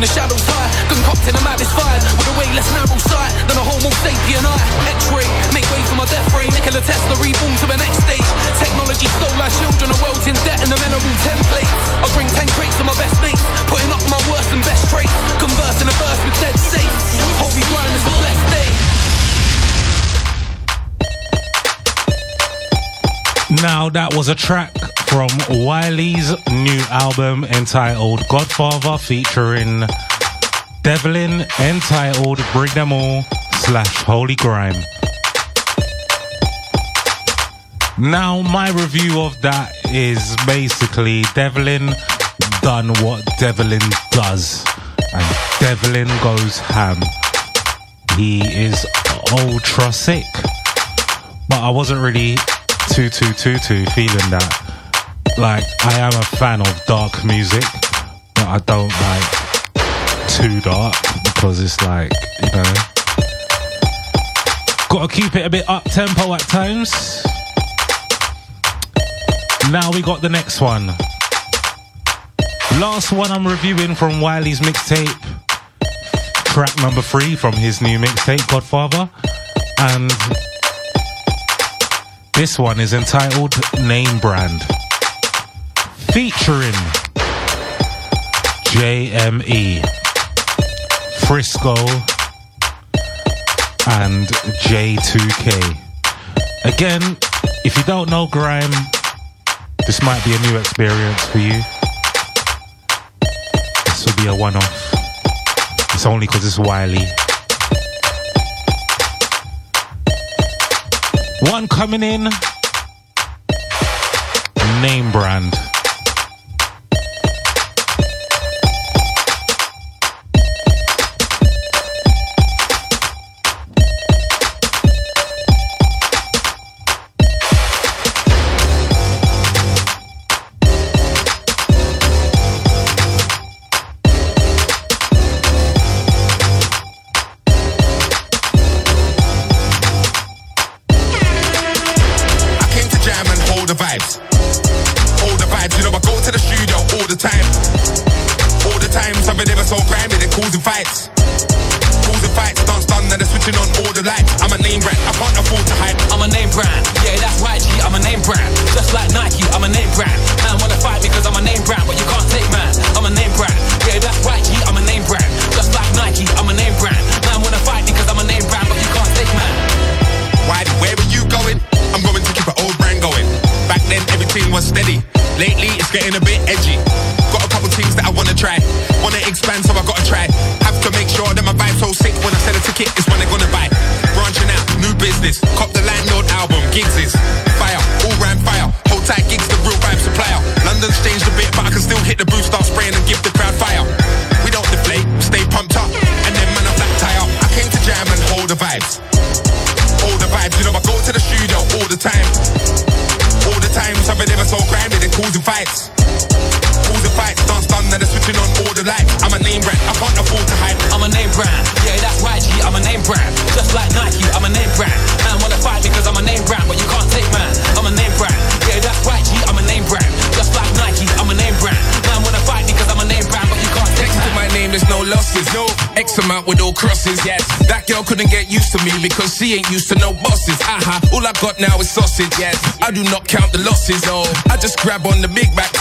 In the shadows high, concocting a maddest fire with a way less narrow sight than a homo sapien eye. X-ray, make way for my death ray. Nikola Tesla reborn to the next stage. Technology stole our children, a world in debt and the mineral templates. I bring ten crates of my best mates, putting up my worst and best traits. Conversing a verse with dead safe. Holy grind is a blessed day. Now that was a track from Wiley's new album entitled Godfather featuring Devlin entitled Bring Them All slash Holy Grime. Now my review of that is basically Devlin done what Devlin does and Devlin goes ham. He is ultra sick. But I wasn't really too too too too feeling that. Like I am a fan of dark music, but I don't like too dark because it's like you know. Gotta keep it a bit up tempo at times. Now we got the next one. Last one I'm reviewing from Wiley's mixtape. Track number three from his new mixtape, Godfather. And this one is entitled Name Brand. Featuring JME, Frisco, and J2K. Again, if you don't know Grime, this might be a new experience for you. This will be a one off. It's only because it's Wiley. One coming in. Name brand.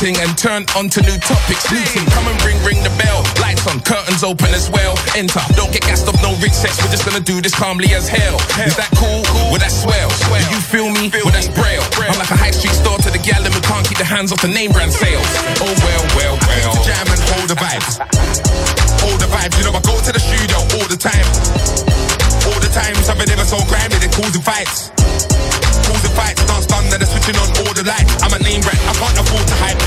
Thing and turn onto new topics. New thing, come and ring, ring the bell. Lights on, curtains open as well. Enter, don't get gassed off no sex. We're just gonna do this calmly as hell. Is that cool? Well, that's swell. Do you feel me? Well, that's braille. I'm like a high street store to the gal who can't keep the hands off the name brand sales. Oh well, well, well. Jam and hold the vibes. All the vibes, you know I go to the studio all the time. All the time, something never so grimy, they causing fights. Causing fights, dance done, then they're switching on all the lights. I'm a name brand, I can't afford to hype.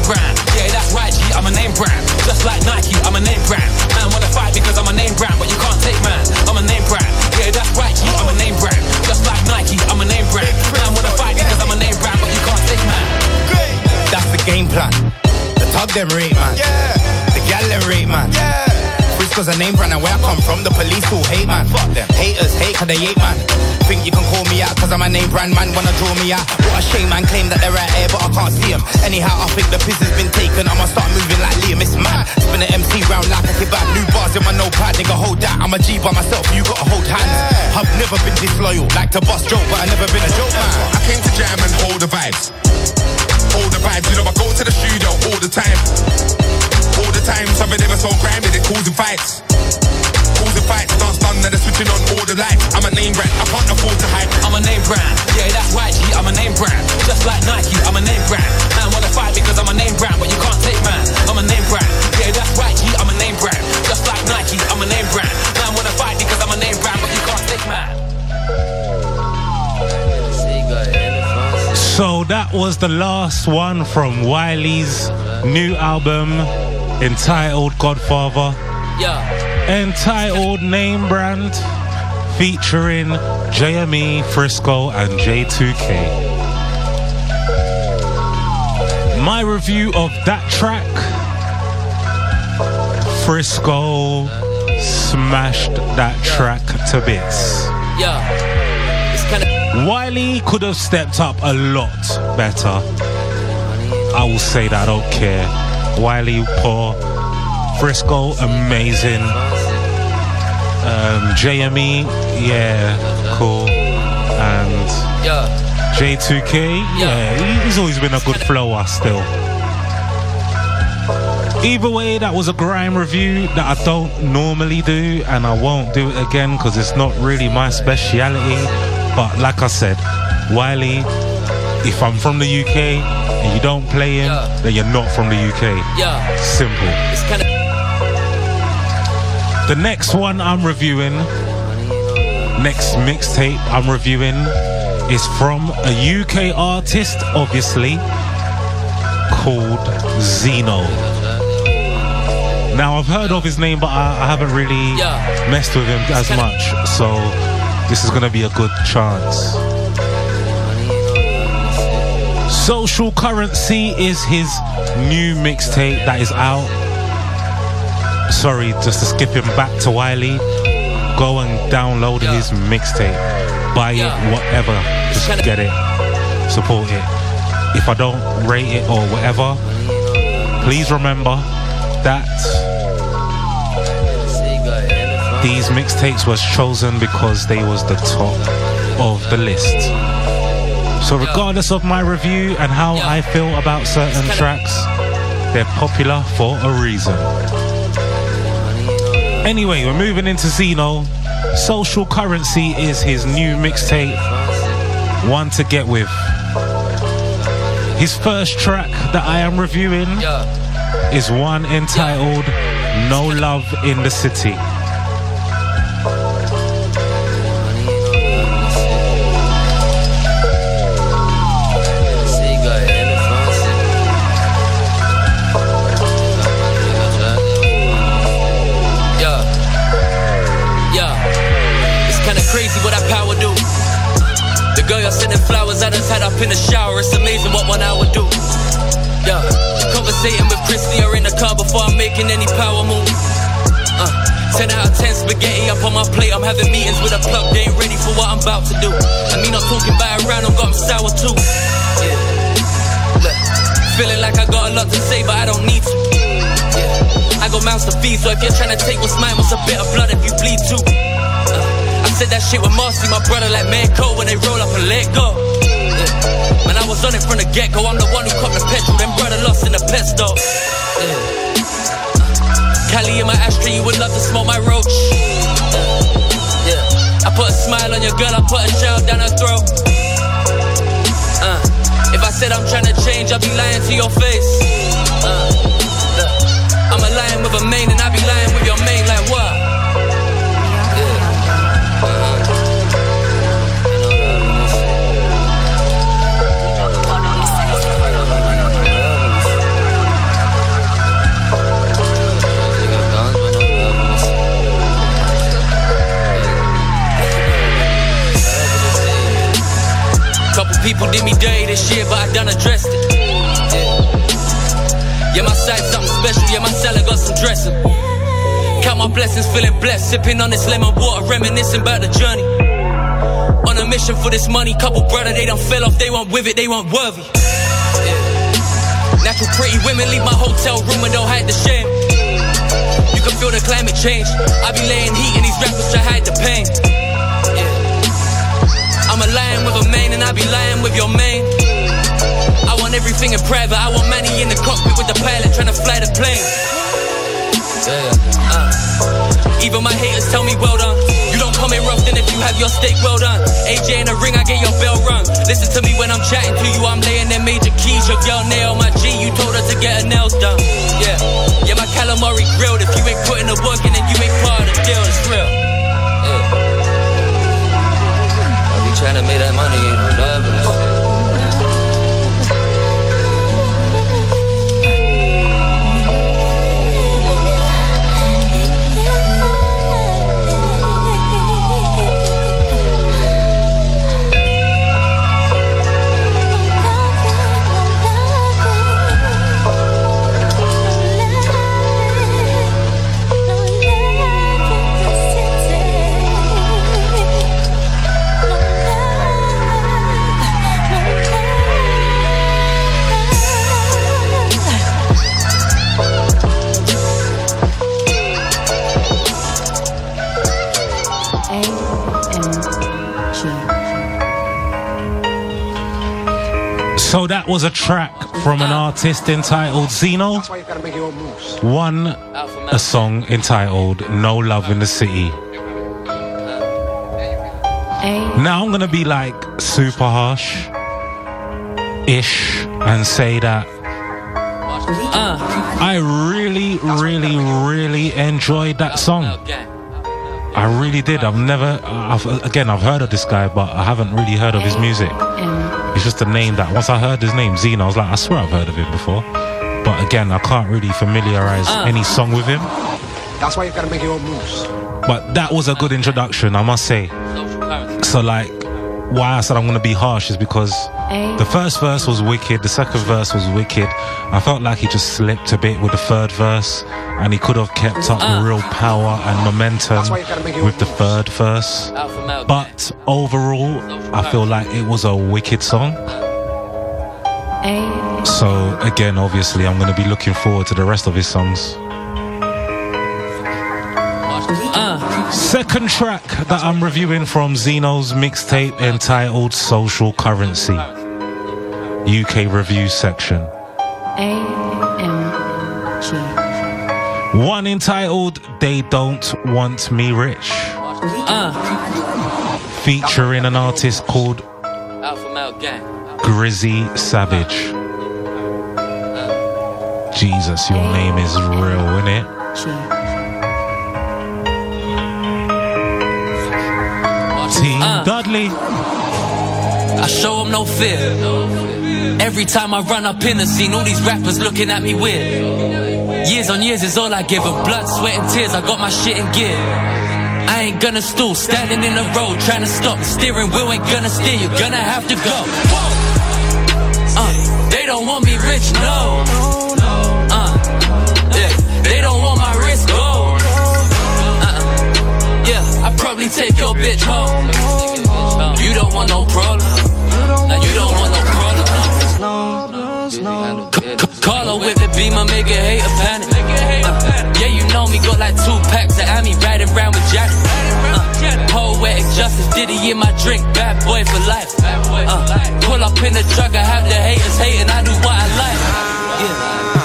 I'm a name brand, yeah, that's right, G. I'm a name brand, just like Nike. I'm a name brand. Man wanna fight because I'm a name brand, but you can't take man. I'm a name brand, yeah, that's right, G. I'm a name brand, just like Nike. I'm a name brand. Man wanna fight because I'm a name brand, but you can't take man. That's the game plan. The tug them rate man. Yeah. The gal them rate man. Yeah. Frisco's a name brand and where I come from, the police who hate man. Fuck them. Haters hate cause they hate man. Think you can call me out cause I'm a name brand man, wanna draw me out. What a shame man claim that they're right here but I can't see them. Anyhow, I think the piss has been taken. I'ma start moving like Liam, it's mad. Spin an MC round like a kebab. New bars in my notepad, nigga hold that. I'm a G by myself, you gotta hold hands. I've never been disloyal, like to boss joke, but I never been a joke man. I came to jam and hold the vibes. All the vibes, you know I go to the studio all the time. All the time, something never so grimy, they causing fights. Causing fights, dance done, then they're switching on all the lights. I'm a name brand, I can't afford to hype. I'm a name brand, yeah, that's right, G. I'm a name brand, just like Nike. I'm a name brand. Man wanna fight because I'm a name brand, but you can't take man. I'm a name brand, yeah, that's right, G. I'm a name brand, just like Nike. I'm a name brand. Man wanna fight because I'm a name brand, but you can't take man. So that was the last one from Wiley's new album entitled Godfather. Yeah. Entitled Name Brand featuring JME, Frisco, and J2K. My review of that track Frisco smashed that track to bits. Yeah. It's kind of. Wiley could have stepped up a lot better. I will say that, I don't care. Wiley, poor. Frisco, amazing. Um, JME, yeah, cool. And Yeah. J2K, yeah, he- he's always been a good flower still. Either way, that was a grime review that I don't normally do, and I won't do it again because it's not really my speciality. But like I said, Wiley, if I'm from the UK and you don't play him, then you're not from the UK. Yeah. Simple. It's kind of. The next one I'm reviewing, next mixtape I'm reviewing, is from a UK artist, obviously, called Zeno. Now I've heard of his name, but I, I haven't really messed with him as much, so this is gonna be a good chance. Social Currency is his new mixtape that is out. Sorry, just to skip him back to Wiley. Go and download his mixtape. Buy it, whatever. Just get it. Support it. If I don't rate it or whatever, please remember that these mixtapes was chosen because they was the top of the list. So regardless of my review and how I feel about certain tracks, they're popular for a reason. Anyway, we're moving into Zeno. Social Currency is his new mixtape, One to Get With. His first track that I am reviewing is one entitled No Love in the City. In the shower. It's amazing what one hour do. Yeah. Conversating with Christy or in the car before I'm making any power moves. Uh, 10 out of 10 spaghetti up on my plate. I'm having meetings with a plug, they ain't ready for what I'm about to do. I mean, I'm talking about around, I'm got 'em sour too. Yeah. Look, feeling like I got a lot to say, but I don't need to. Yeah. I go for mouths to feed. So if you're trying to take what's mine, what's a bit of blood if you bleed too? Uh, I said that shit with Marcy, my brother, like Manco when they roll up and let go. Man, I was on it from the get go. I'm the one who caught the petrol, then brother lost in the pesto. Yeah. Cali in my ashtray, you would love to smoke my roach. Yeah. I put a smile on your girl, I put a shell down her throat. Uh, if I said I'm trying to change, I'll be lying to your face. Uh, I'm a lion with a mane, and I be lying with your mane, people did me dirty this year, but I done addressed it. Yeah, my side's something special. Yeah, my salad got some dressing. Count my blessings, feeling blessed. Sipping on this lemon water, reminiscing about the journey. On a mission for this money, couple brother, they don't fell off. They weren't with it, they weren't worthy. Natural pretty women leave my hotel room and don't hide the shame. You can feel the climate change. I be laying heat and these rappers try hide the pain. I'm a lion with a mane and I be lying with your mane. I want everything in private. I want money in the cockpit with the pilot trying to fly the plane. Yeah, uh. Even my haters tell me well done. You don't come in rough, then if you have your steak well done. AJ in the ring, I get your bell rung. Listen to me when I'm chatting to you, I'm laying them major keys. Your girl nail my G, you told her to get her nails done. Yeah, yeah, my calamari grilled. If you ain't putting the work in, then you ain't part of the deal. It's real. Trying to make that money, love So that was a track from an artist entitled Zeno. That's why you gotta make your own moves. One, a song entitled No Love in the City. Now I'm gonna be like super harsh ish and say that I really, really, really enjoyed that song. I really did. I've never, I've, again, I've heard of this guy, but I haven't really heard of his music. It's just a name that once I heard his name, Zeno, I was like, I swear I've heard of him before. But again, I can't really familiarize ah. any song with him. That's why you've gotta make your own moves. But that was a good introduction, I must say. So, like, why I said I'm gonna be harsh is because the first verse was wicked, the second verse was wicked. I felt like he just slipped a bit with the third verse, and he could have kept up the real power and momentum with the third verse. But overall, I feel like it was a wicked song. So again, obviously, I'm gonna be looking forward to the rest of his songs. Second track that I'm reviewing from Zeno's mixtape entitled Social Currency. UK review section. A M. One entitled They Don't Want Me Rich. Uh. Featuring an artist called Alpha Male Gang. Grizzy Savage. Uh. Jesus, your name is real, innit? Team Dudley. I show them no fear. Every time I run up in the scene, all these rappers looking at me weird. Years on years is all I give them. Blood, sweat, and tears. I got my shit in gear. I ain't gonna stool, standing in the road, trying to stop. The steering wheel ain't gonna steer, you're gonna have to go. Uh, they don't want me rich, no. Yeah, take your bitch home. You don't want no problem. Now you don't want no problem. Call her with the beam, I make it hate a panic. Yeah, you know me, got like two packs of Ami riding round with Jack. Uh, poetic justice, Diddy in my drink, bad boy for life. Uh, pull up in the truck, I have the haters hating, I do what I like. Yeah.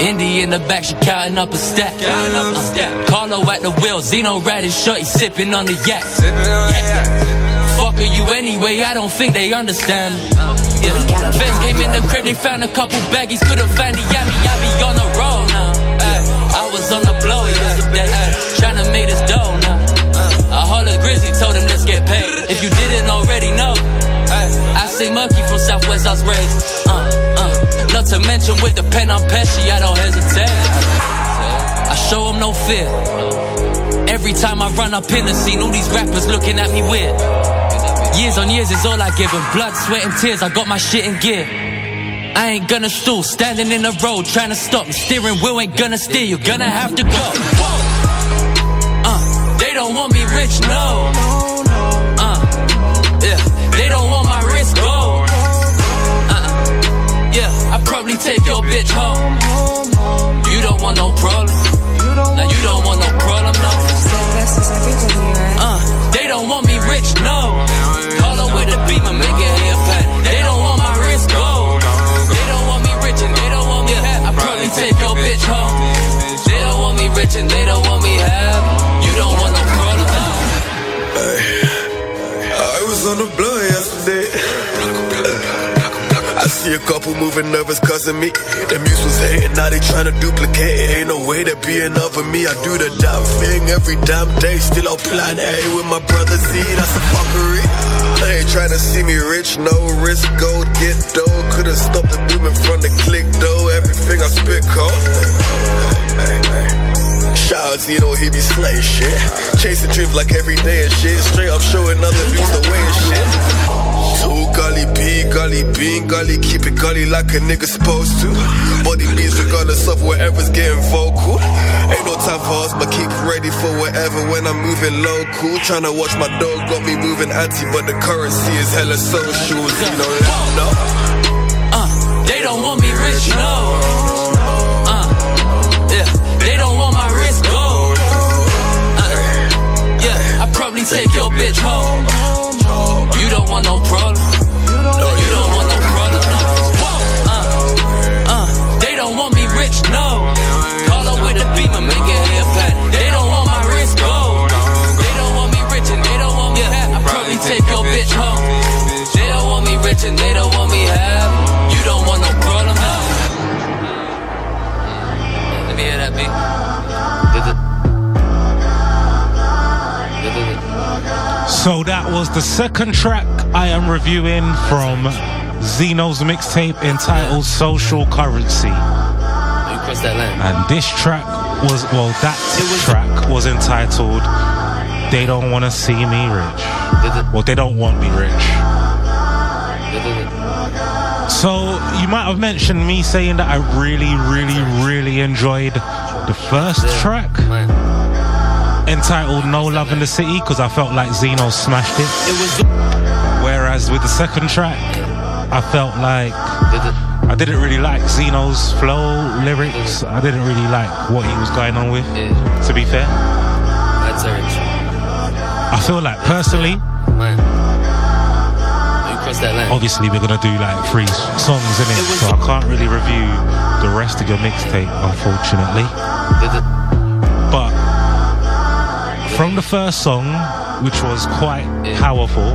Indy in the back, she counting up a stack. Uh, Carlo at the wheel, Zeno riding shorty, sipping on the yak. Fucker you anyway, I don't think they understand. Yeah. Feds came in the crib, they found a couple baggies, couldn't find the yummy, I be on the road now. Ay, I was on the blow yesterday, trying to make this dough now. I hollered Grizzly, told him let's get paid. If you didn't already know, ay, I say monkey from Southwest, I was raised. Uh, uh, not to mention with the pen I'm Pesci, I don't hesitate. I show him no fear. Every time I run up in the scene, all these rappers looking at me weird. Years on years is all I give them. Blood, sweat, and tears. I got my shit in gear. I ain't gonna stool, standing in the road, trying to stop me. Steering wheel ain't gonna steer, you're gonna have to go. Uh, they don't want me rich, no. Take your bitch home. You don't want no problem. Now you don't want no problem, no. Uh, they don't want me rich, no. Call her with a beamer, make it hair fat. They don't want my wrist gold. They don't want me rich and they don't want me hat. I probably take your bitch home. They don't want me rich and they don't want me have. You don't want no problem, no. I was on the blow see a couple moving nervous of me. The muse was hating, now they tryna duplicate it. Ain't no way to be enough of me. I do the damn thing every damn day. Still on plan A with my brother Z, that's a fuckery. They ain't tryna see me rich, no risk, go get dough. Couldn't stop the booming from the click though. Everything I spit cold. Hey. Shout out Zeno, he be slaying shit. Chasing dreams like every day and shit. Straight up showing other dudes the way and shit. Two gully B, gully bean, gully keep it gully like a nigga supposed to. Body beats regardless of whatever's getting vocal. Ain't no time for us, but keep ready for whatever when I'm moving local. Tryna watch my dog got me moving anti, but the currency is hella social. You know that, no? Uh, they don't want me rich, no. Uh, yeah, they don't want my wrist gold. Uh, yeah, I probably take your bitch home. You don't want no problem. No, you don't want no problem. No. Uh, uh, they don't want me rich, no. Call her with a beamer, make it hair fat. They don't want my wrist gold. They don't want me rich and they don't want me fat. I probably take your bitch home. They don't want me rich and they don't So that was the second track I am reviewing from Zeno's mixtape entitled Social Currency. You cross that line. And this track was, well, that track was entitled They Don't Want to See Me Rich. Well, they don't want me rich. So you might have mentioned me saying that I really, really, really enjoyed the first track entitled No Love in the City because I felt like Zeno smashed it. Whereas with the second track, I felt like I didn't really like Zeno's flow lyrics. I didn't really like what he was going on with. To be fair, I feel like personally, obviously we're gonna do like three songs in it, so I can't really review the rest of your mixtape, unfortunately. But from the first song, which was quite powerful,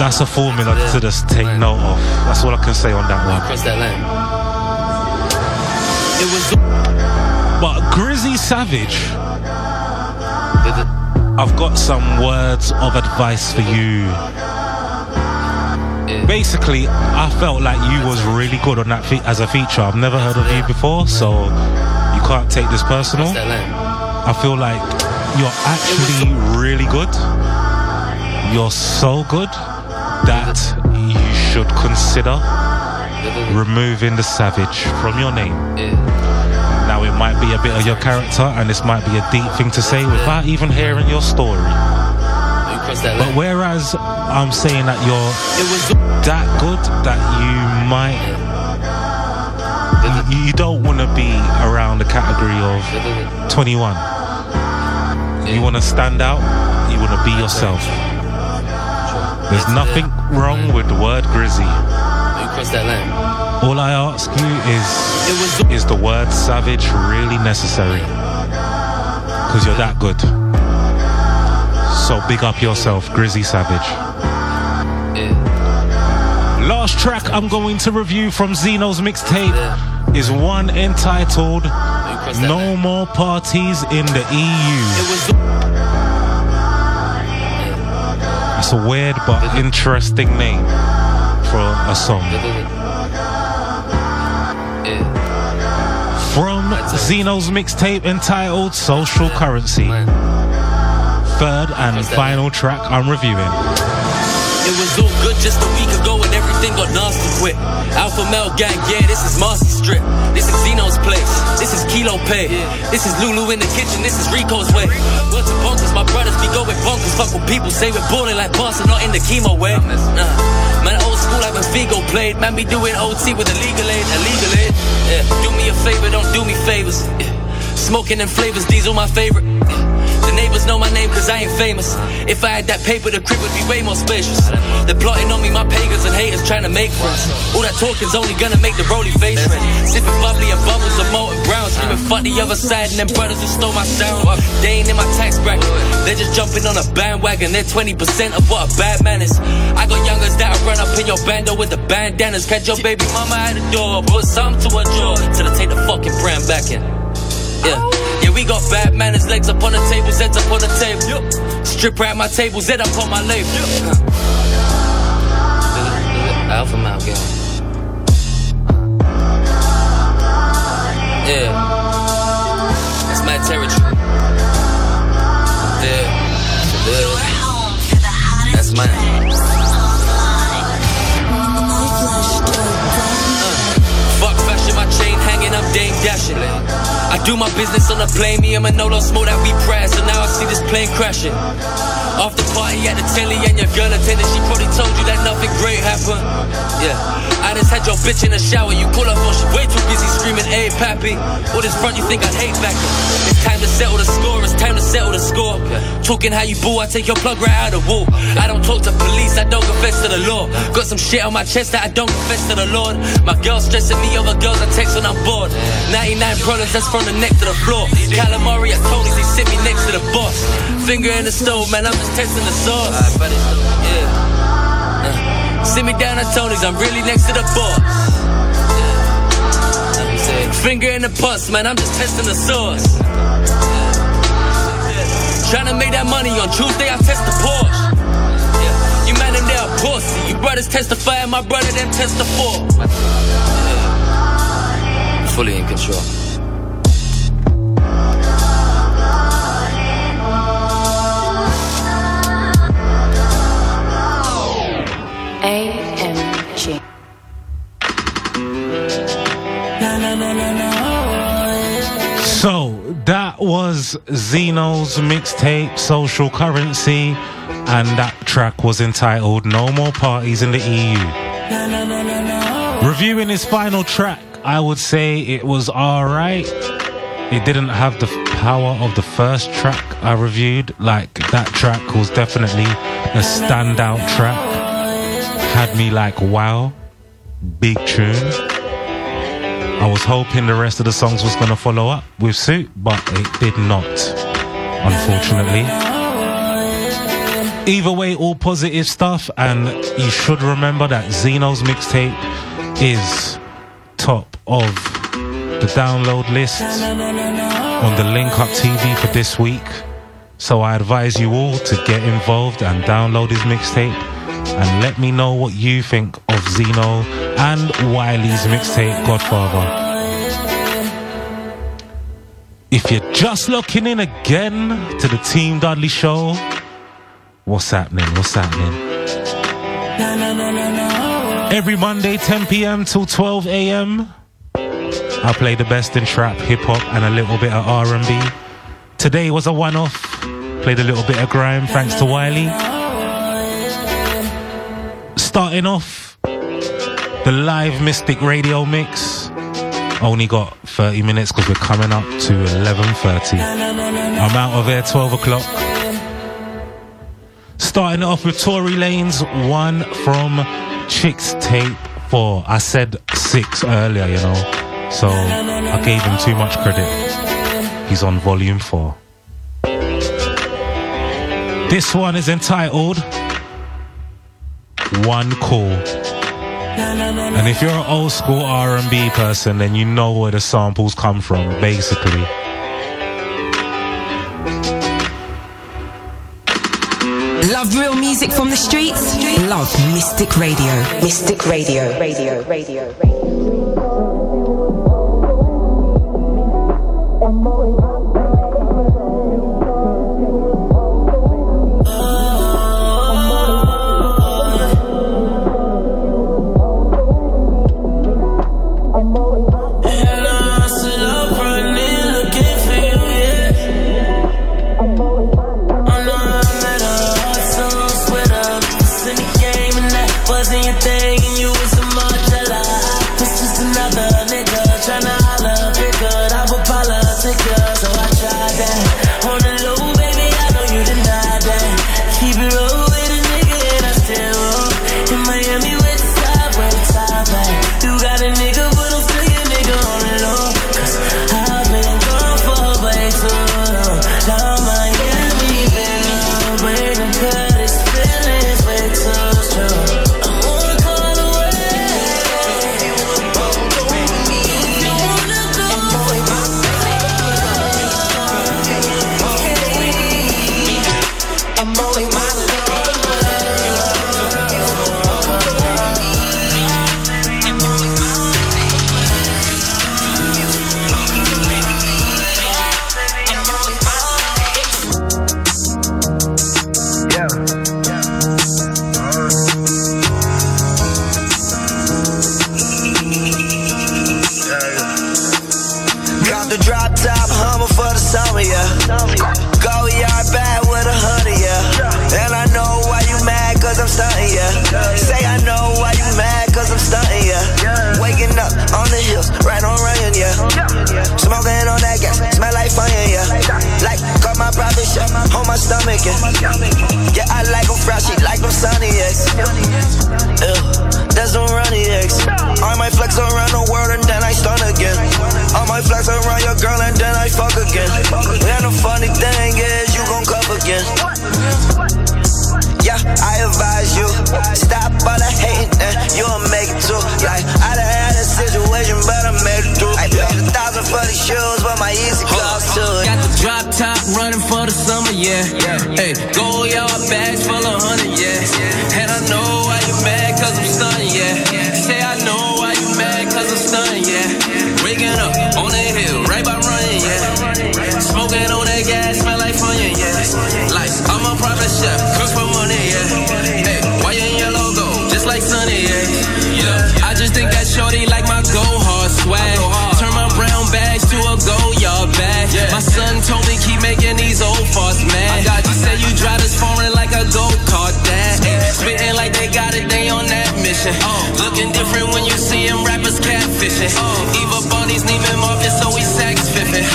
that's a formula to just take note of. That's all I can say on that one. Cross that line. It was. But Grizzy Savage, I've got some words of advice for you. Basically, I felt like you was really good on that fe- as a feature. I've never heard of you before, so can't take this personal. I feel like you're actually really good. You're so good that you should consider removing the savage from your name. Now, it might be a bit of your character, and this might be a deep thing to say without even hearing your story. But whereas I'm saying that you're that good that you might you don't want to be around the category of 21. You want to stand out. You want to be yourself. There's nothing wrong with the word grizzy. You cross that line. All I ask you is, is the word savage really necessary? Because you're that good. So big up yourself, Grizzy Savage. Last track I'm going to review from Zeno's mixtape is one entitled No More Parties in the EU. It's a weird but interesting name for a song. From Zeno's mixtape entitled Social Currency. Third and final track I'm reviewing. It was all good just a week ago everything got nasty quick. Alpha Male Gang, yeah, this is Marcy Strip. This is Zeno's place. This is Kilo Pay. This is Lulu in the kitchen. This is Rico's way. What's a bonkers? My brothers be going bonkers. Fuck what people say. We're balling like Barca, not in the chemo way. Nah. Man, old school like when Figo played. Man, be doing OT with illegal aid. Illegal aid. Yeah. Do me a favor, don't do me favors. Yeah. Smoking and flavors, these are my favorite. Yeah. Neighbors know my name cause I ain't famous. If I had that paper, the crib would be way more spacious. They're plotting on me, my pagans and haters trying to make friends. All that talking's only gonna make the rolly face red. Sipping bubbly and bubbles of Molton Brown. Screaming fuck the other side and them brothers who stole my sound. They ain't in my tax bracket. They're just jumping on a bandwagon. They're 20% of what a bad man is. I got youngers that'll run up in your bando with the bandanas. Catch your baby mama at the door. Put some to her jaw till they take the fucking brand back in. Yeah. We got bad manners, legs up on the table, heads up on the table. Strip at my table, Z up on my label. Alpha Male girl. Yeah. That's my territory. Yeah. Yeah. That's mine. Uh. Fuck fashion, my chain hanging up, Dame dashing. I do my business on the plane, me and Manolo smoke that we press, so now I see this plane crashing. Off the party at the telly and your girl attended, she probably told you that nothing great happened. Yeah, I just had your bitch in the shower, you call her phone, she way too busy screaming, hey pappy. All this front, you think I'd hate back It's time to settle the score, it's time to settle the score. Talking how you boo, I take your plug right out of the wall. I don't talk to police, I don't confess to the law. Got some shit on my chest that I don't confess to the Lord. My girl stressing me over girls I text when I'm bored. 99 problems, that's from the neck to the floor. Calamari at Tony's, they sit me next to the boss. Finger in the stove, man, I'm just testing the sauce. Yeah. Uh, sit me down at Tony's, I'm really next to the boss. Finger in the pus, man, I'm just testing the sauce. Trying to make that money on Tuesday, I test the Porsche. Yeah. You man in there a pussy. You brothers testify, my brother them test the four. Yeah. Fully in control. Was Zeno's mixtape, Social Currency, and that track was entitled No More Parties in the EU. Reviewing his final track, I would say it was alright. It didn't have the power of the first track I reviewed. Like, that track was definitely a standout track. Had me like, wow, big tune. I was hoping the rest of the songs was going to follow up with suit, but it did not, unfortunately. Either way, all positive stuff, and you should remember that Zeno's mixtape is top of the download list on the Link Up TV for this week. So I advise you all to get involved and download his mixtape and let me know what you think of Zeno and Wiley's mixtape Godfather. If you're just looking in again to the Team Dudley show, what's happening? What's happening? Every Monday, 10 p.m. till 12 a.m. I play the best in trap, hip hop, and a little bit of R&B. Today was a one-off. Played a little bit of grime, thanks to Wiley. Starting off the live Mystic Radio mix Only got 30 minutes because we're coming up to 11.30. I'm out of here 12 o'clock. Starting off with Tory Lanez one from Chixtape 4. I said 6 earlier, you know. So I gave him too much credit. He's on volume 4. This one is entitled One Call. And if you're an old school R&B person, then you know where the samples come from, basically. Love real music from the streets? Love Mystic Radio. Mystic Radio. Radio. Radio. Radio. Yeah. Yeah, I like them fresh, she like them sunny, yes. Ew, that's them runny eggs. I might flex around the world and then I stun again. I might flex around your girl and then I fuck again. And the funny thing is, you gon' cuff again. Yeah, I advise you stop all the hating you'll make it too. Like I done had a situation, but I made it through. I paid a thousand for these shoes, but my easy cost too. Got the drop top running for the summer, yeah. Hey, go yard bags full of catfishing. Eva Bonnie's Neiman Marcus, so we sex fiffing.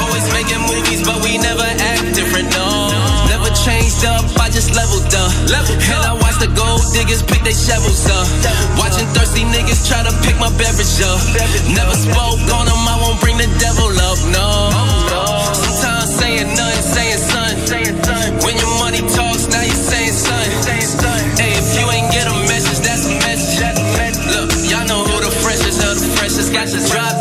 Always making movies, but we never act different, no. Never changed up, I just leveled up. And I watch the gold diggers pick their shovels up. Watching thirsty niggas try to pick my beverage up. Never spoke on them, I won't bring the devil up, no. Drop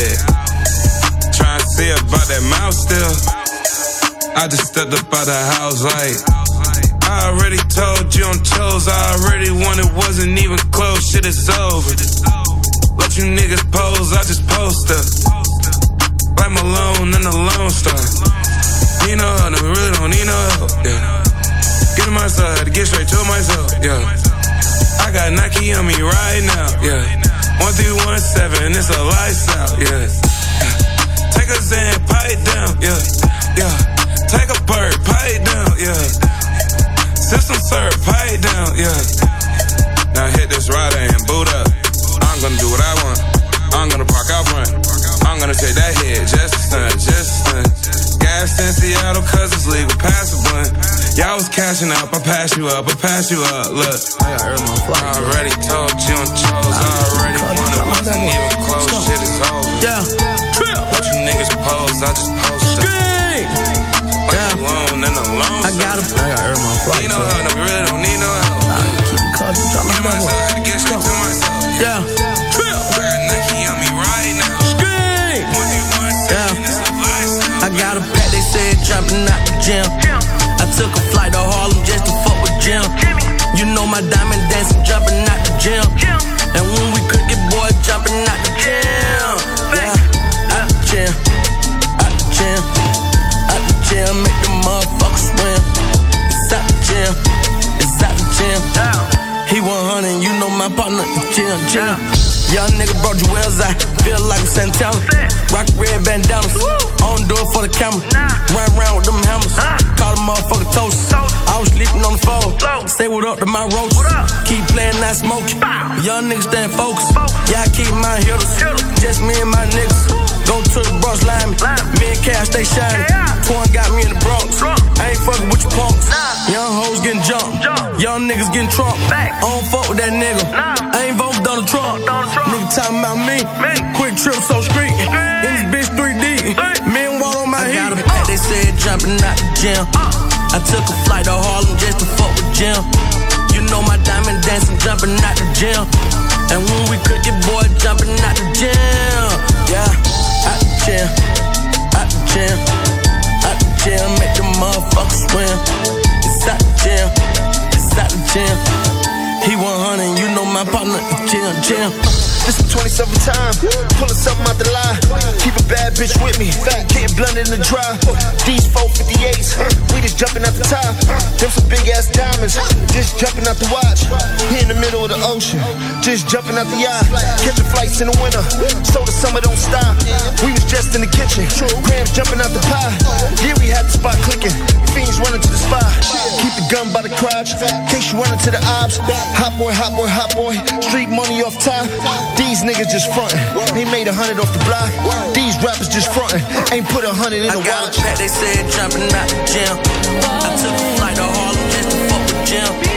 outfit. Trying to see about that mouth still. I just stepped up out the house like. I already told you I'm chose. I already won, it wasn't even close. Shit is over. Let you niggas pose, I just post up. Like Malone and the Lone Star. No help, nigga, really don't need no help. Yeah. Get to my side. get straight to myself. Yeah. I got Nike on me right now. Yeah. One three one seven, it's a lifestyle. Yeah. Take a Zan, pipe down. Yeah. Yeah. Take a bird, pipe down. Yeah. System serve, pipe down. Yeah. Now hit this rider and boot up. I'm gonna do what I want. I'm gonna park out front. I'm gonna take that hit, just a stunt, just a stunt. Gas in Seattle, cause it's legal, pass a blunt. Y'all was cashing up, I pass you up, I pass you up. Look, I got earn my flight. I already told you on chose, I already won it, wasn't even close, shit is over. Yeah, Let you niggas pose, I just post up. Like alone and alone. I got a, I got earn my flight. Need no help, no, really don't need no help. Keep Get myself, had to get straight to myself. Yeah. Got Nike on me right now. Yeah. I got a pack, they said jumping out the gym. Jim. You know my diamond dancing, jumping out the gym. And when we cook it, boy, jumping out the gym. Yeah, out the gym, out the gym, out the gym, make the motherfuckers swim. It's out the gym, it's out the gym. He 100, you know my partner, the gym, gym. Young nigga brought jewels I feel like I'm Santana. Rock red bandanas, on do it for the camera. Run around with them hammers, call them motherfucker toast. I was sleeping on the floor, say what up to my roach. Keep playing, that smoke, Young niggas stand focused, yeah, I keep my hitters. Just me and my niggas. Go to the Bronx line, me. And Cash, they shining. Twan got me in the Bronx. I ain't fucking with you punks. Young hoes getting jumped, young niggas getting trumped. I don't fuck with that nigga. I ain't Donald Trump. Nigga talking about me. Quick trip, so street. In this bitch 3D. Men walk on my I got a pack, they said jumping out the gym. Uh. I took a flight to Harlem just to fuck with Jim. You know my diamond dancing, jumping out the gym. And when we cook it, boy, jumping out the gym. Yeah, out the gym, out the gym, out the gym, make the motherfuckers swim. It's out the gym, it's out the gym. He 100, you know my partner, gym, gym. This is 27 time, pulling something out the line. Keep a bad bitch with me, fat, getting blunt in the drive. These 458s, we just jumping out the top. Them some big ass diamonds, just jumping out the watch. Here in the middle of the ocean, just jumping out the yacht. Catching flights in the winter, so the summer don't stop. We was just in the kitchen, grams jumping out the pie. Yeah, we had the spot clicking, fiends running to the spot. Keep the gun by the crotch, case you run to the ops. Hot boy, hot boy, hot boy, street money off top. These niggas just frontin'. They made a hundred off the block. These rappers just frontin'. Ain't put a hundred in I the got watch. a pack, they said jumping out the gym. I took a flight to Harlem just to fuck with Jim.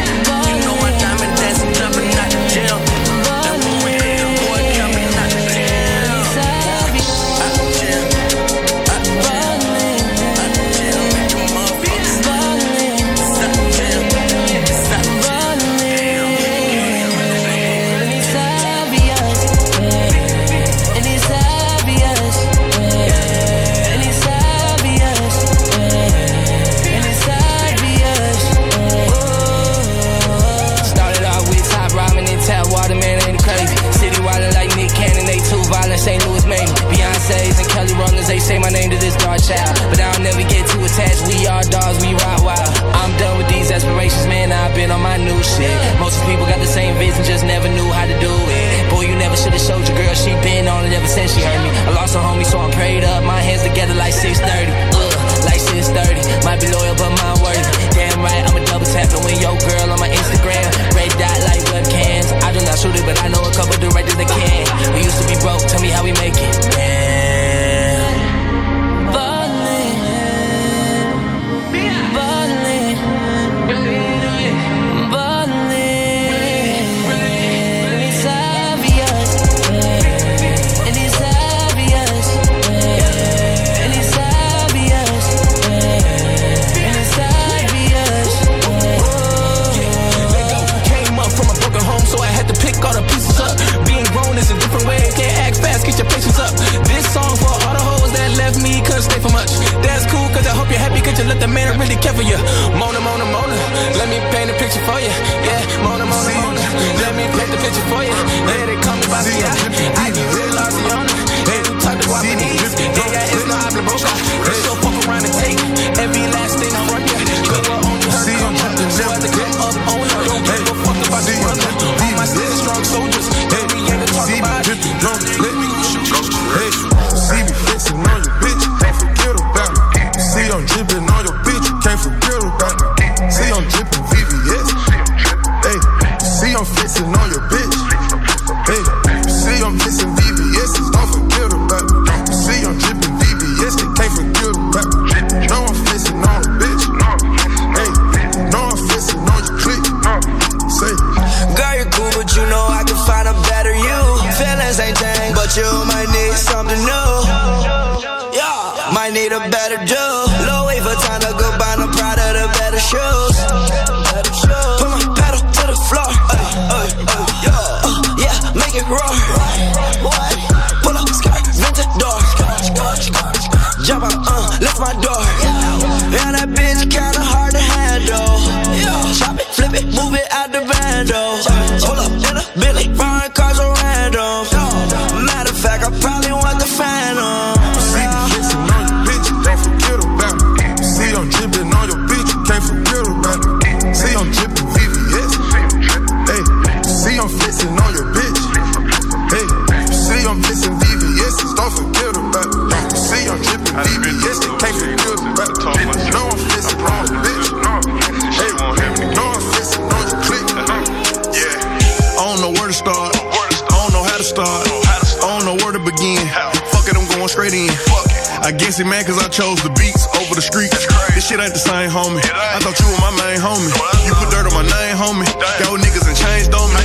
I guess it mad cause I chose the beats over the streets. This shit ain't the same, homie. I thought you were my main homie. You put dirt on my name, homie. Yo, niggas and changed on me.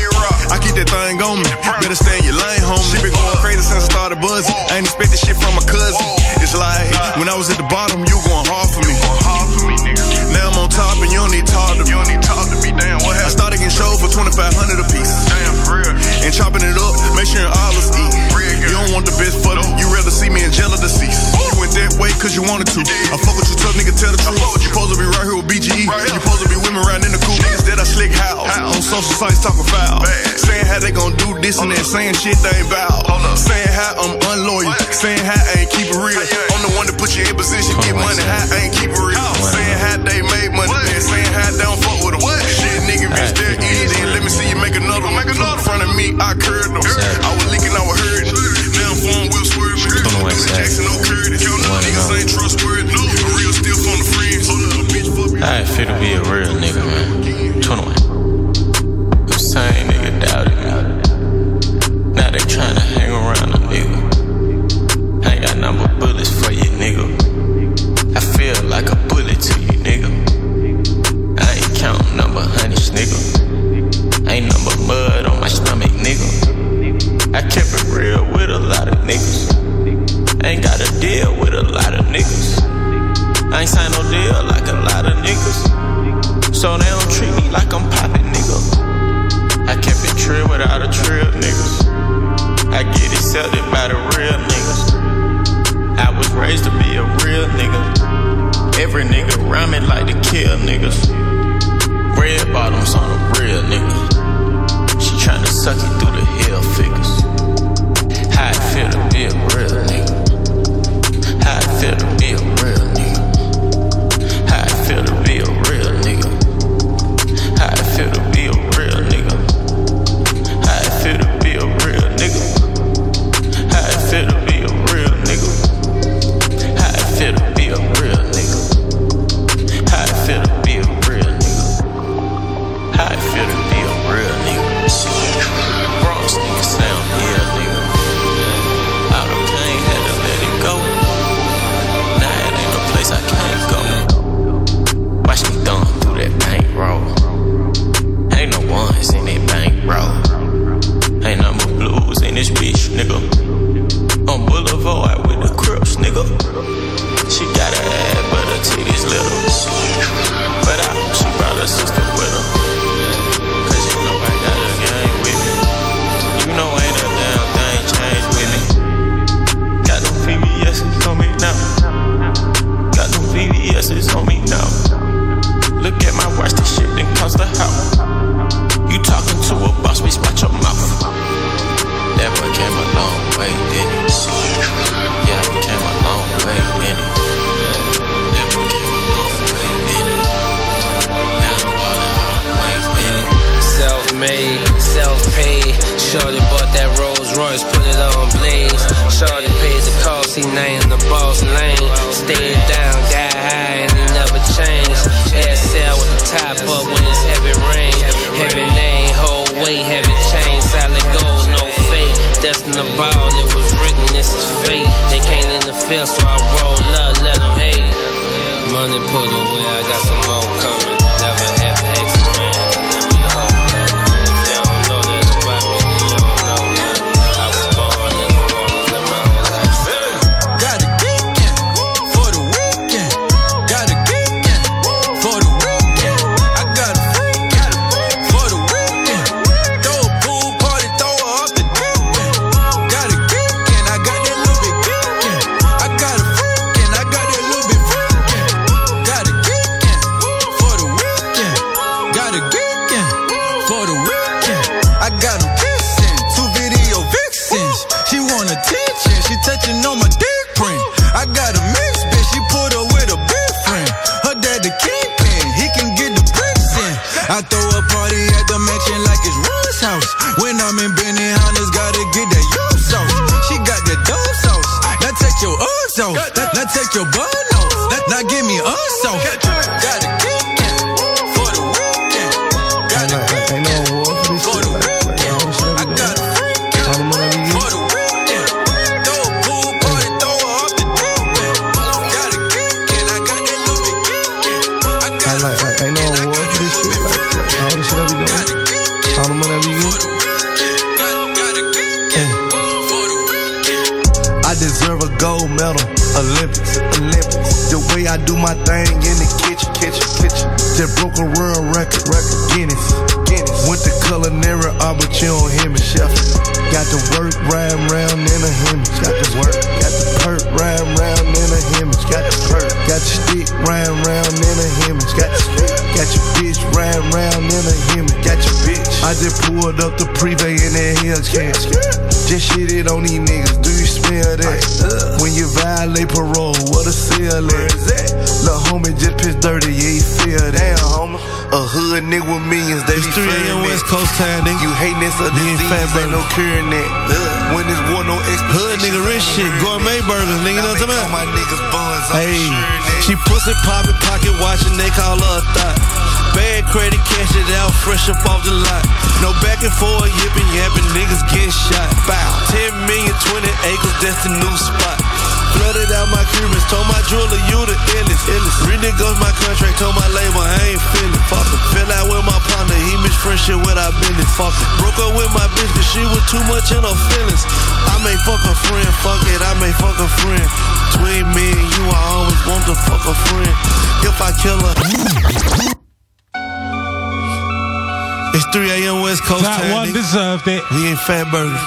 I keep that thing on me. Better stay in your lane, homie. She been going crazy since I started buzzing. I ain't expect this shit from my cousin. It's like when I was at the bottom, you going hard for me. Now I'm on top and you don't need talk to me. You don't need talk to me, damn. What happened? I started getting shows for 2500 a piece. Damn, for real. And chopping it up, make sure all is eat. Don't want the best for me. You rather see me in jail or deceased. You went that way cause you wanted to. I fuck with you tough nigga, tell the truth. You supposed to be right here with BGE. You supposed to be women around in the cool niggas that I slick house. On social sites talking foul. Saying how they gon' do this and that. Saying shit they ain't bout. Saying how I'm unloyal. Saying how I ain't keep it real. I'm the one that put you in position, get money. How I ain't keep it real. Saying how they made money. Saying how they don't fuck with them. Shit, nigga, bitch, they're easy. Let me see you make another one. In front of me, I curved them. I was leaking, I was hurting. Ain't. I fit to be a real nigga, man. 21. The same nigga doubted me. Now they tryna hang around a nigga. I ain't got bullets for you, nigga. I feel like a bullet to you, nigga. I ain't counting number hundreds, nigga. Ain't number mud on my stomach, nigga. I kept it real niggas. Ain't got a deal with a lot of niggas. I ain't signed no deal like a lot of niggas. So they don't treat me like I'm poppin', nigga. I kept it trill without a trill, niggas. I get accepted by the real niggas. I was raised to be a real nigga. Every nigga around me like to kill niggas. Red bottoms on a real nigga. She tryna suck it through the hell figures. Feel to be the ball, it was written, this is fate. They can't interfere, so I roll up, let them hate. Money put away, I got some nigga. You this ain't disease, ain't no curing that. When this war, no Hood nigga rich shit, gourmet burgers, nigga, you know what I'm talking My about? niggas buns, I'm Hey, she pussy poppin', pocket watching, they call her a thought. Bad credit, cash it out, fresh up off the lot. No back and forth, yippin' yappin', niggas getting shot. Bow. 10 million, 20 acres, that's the new spot. Flooded out my Cubans, told my jeweler you the illest. illest. Renegos my contract, told my label I ain't feeling. Fuck it. Fell out with my partner, he miss friendship with our business. Fuck it. Broke up with my bitch cause she was too much in her feelings. I may fuck a friend, fuck it, I may fuck a friend. Between me and you, I always want to fuck a friend. If I kill her. It's 3 a.m. West Coast That time. one nigga. deserved it. We ain't fat burgers.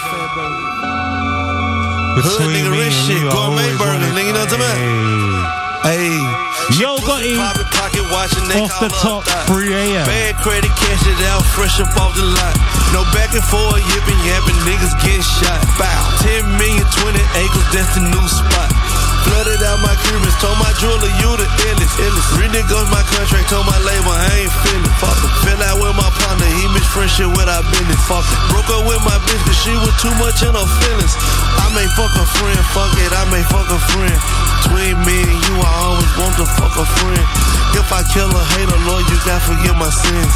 Hood nigga rich shit, gourmet nigga, you know what I'm about? Hey. Yo, got him. Watching, they Off the top, her 3 a.m. Bad credit, cash it out, fresh up off the lot. No back and forth, yipping, yapping, niggas getting shot. Bow. 10 million, 20 acres, that's the new spot. Flooded out my Cubans, told my jeweler you the illest. Illest. Renegos my contract, told my label I ain't feeling. Fuck it. Fell out with my partner, he miss friendship with our business. Fuck it. Broke up with my bitch cause she was too much in her feelings. I may fuck a friend, fuck it, I may fuck a friend. Between me and you, I always want to fuck a friend. If I kill a hater, Lord, you got to forgive my sins.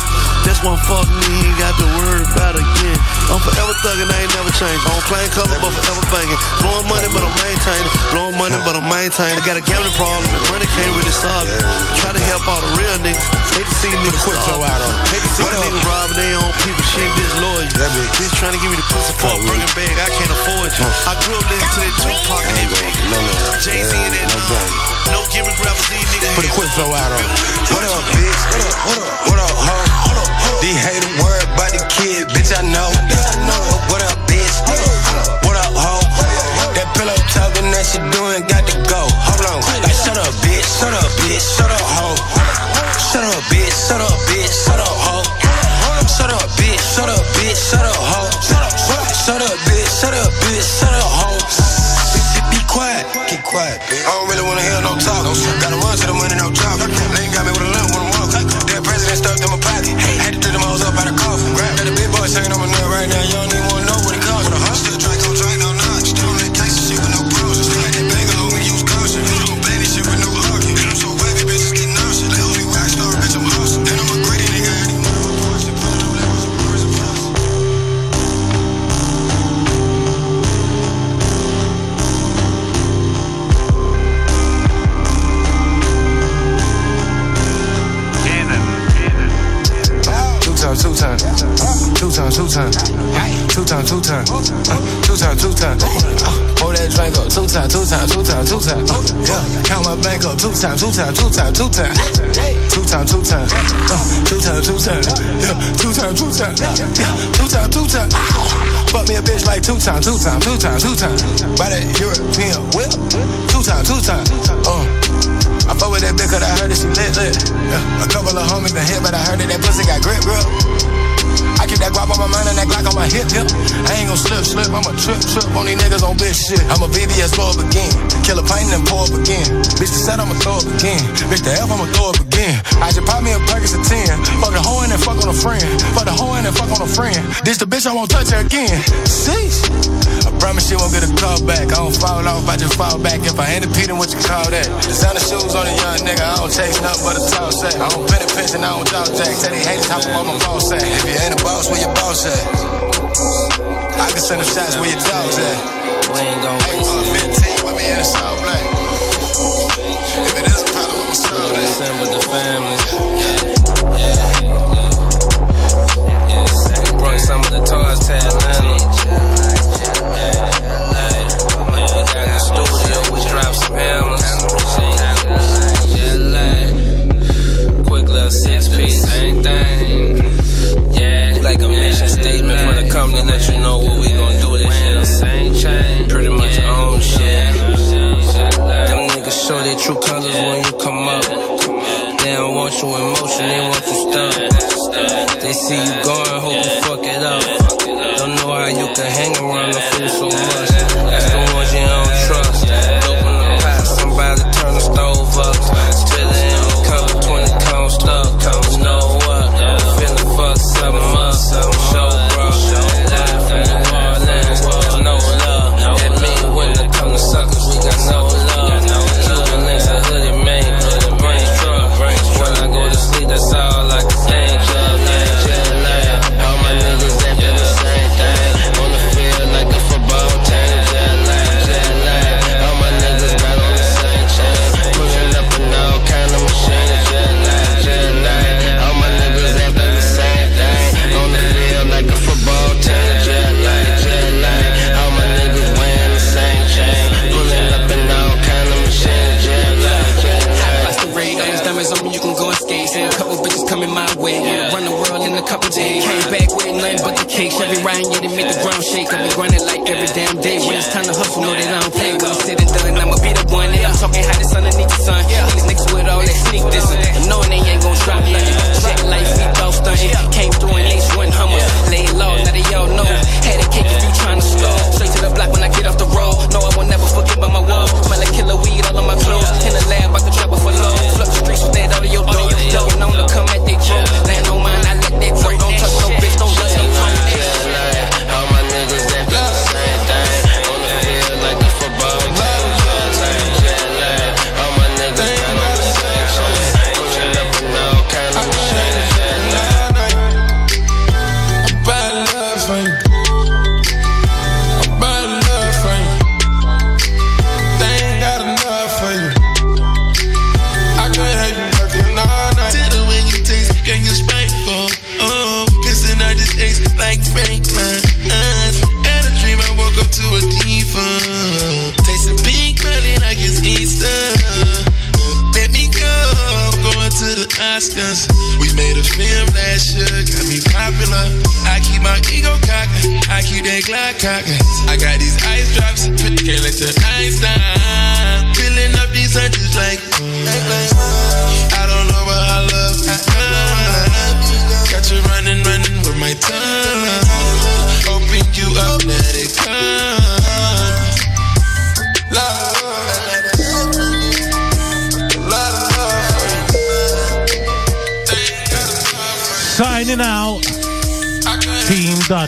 That's one fuck me, ain't got to worry about again. I'm forever thugging, I ain't never changed. On plain color, but forever banging. Blowing money, but I'm maintaining. Blowing money, but I'm maintaining. I got a gambling problem, and money can't really solve it. Try to help all the real niggas. Hate to see niggas quit so out on. Hate to see niggas robbing their own people. Shit, disloyal. Bitch trying to give me the pussy for a burger bag. I can't afford you. I grew up listening to that Tupac and. Jay-Z and that. No gimmick rappers, these niggas. Put a quick flow out on. What up, bitch? What up, what up, what up, ho? These haters worry about the kid, bitch, I know. What up, bitch? What up, ho? That pillow talking that she doing bitch. Shut up, ho. Shut up, bitch. Shut up, bitch. Shut up, ho. Shut up, bitch. Shut up, bitch. Shut up, ho. Shut up, bitch. Shut up, bitch. Shut up, ho. Bitch, Be quiet. Keep quiet, bitch. I don't really wanna hear no talk. Gotta run to the money, no talk. They got me with a limp I'm walking. That president stuffed in my pocket. Had to do them hoes up out of coffin. Got a big times, time, two time, two time, two time. Hold that drink up, two time, two time, two time, two time. Yeah, count my bank up, two time, two time, two time, two time. Two time, two time, two time, two time, two time, two time, two time, two time. Fuck me a bitch like two time, two time, two time, two time. By that European whip, two time, two time. Uh. I fuck with that bitch cause I heard that she lit lit. Yeah. A couple of homies been hit, but I heard that that pussy got grip grip. I keep that guap on my mind and that Glock on my hip hip. I ain't gon' slip slip, I'ma trip trip on these niggas on bitch shit. I'm a BBS blow up again. Kill a pint and pour up again. Bitch the set I'ma throw up again. Bitch the F I'ma throw up again. I just pop me a Perkins a 10. Fuck the hoe and then fuck on a friend. Fuck the hoe and then fuck on a friend. This the bitch I won't touch her again. Sheesh. I promise she won't get a call back. I don't fall off, I just fall back. If I ain't repeating what you call that. Designer shoes on a young nigga, I don't chase nothing but a tall sack. I don't penny pinch and I don't jaw jack. Tell these haters how I'm my boss at. If you ain't a boss, where your boss at? I can send them shots where your dogs at. We ain't gon' waste it. 15 with me in a soft black. If it is a problem, I'ma solve that. Send with the family. Yeah, yeah, yeah. yeah. Brought some of the toys to Atlanta. Studio, we drop some hammers. Company, let you know what we gon' do this year. Same chain, pretty much own shit. Them niggas show their true colors when you come up. They don't want you in motion, they want you nothing but the cake. Every rhyme, yeah, they make the ground shake. I be grinding like every damn day. When it's time to hustle, know that I don't play. When it's said and done, I'ma be the one. Yeah, I'm talking underneath the sun. These niggas with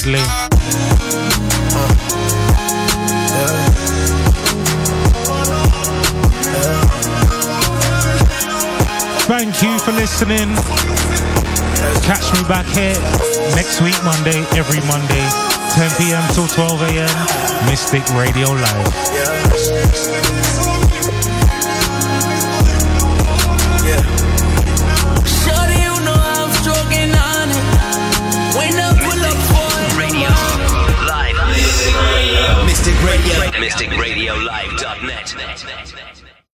Dudley. Thank you for listening. Catch me back here next week, Monday, every Monday, 10 p.m. till 12 a.m. Mystic Radio Live. MysticRadioLive.net.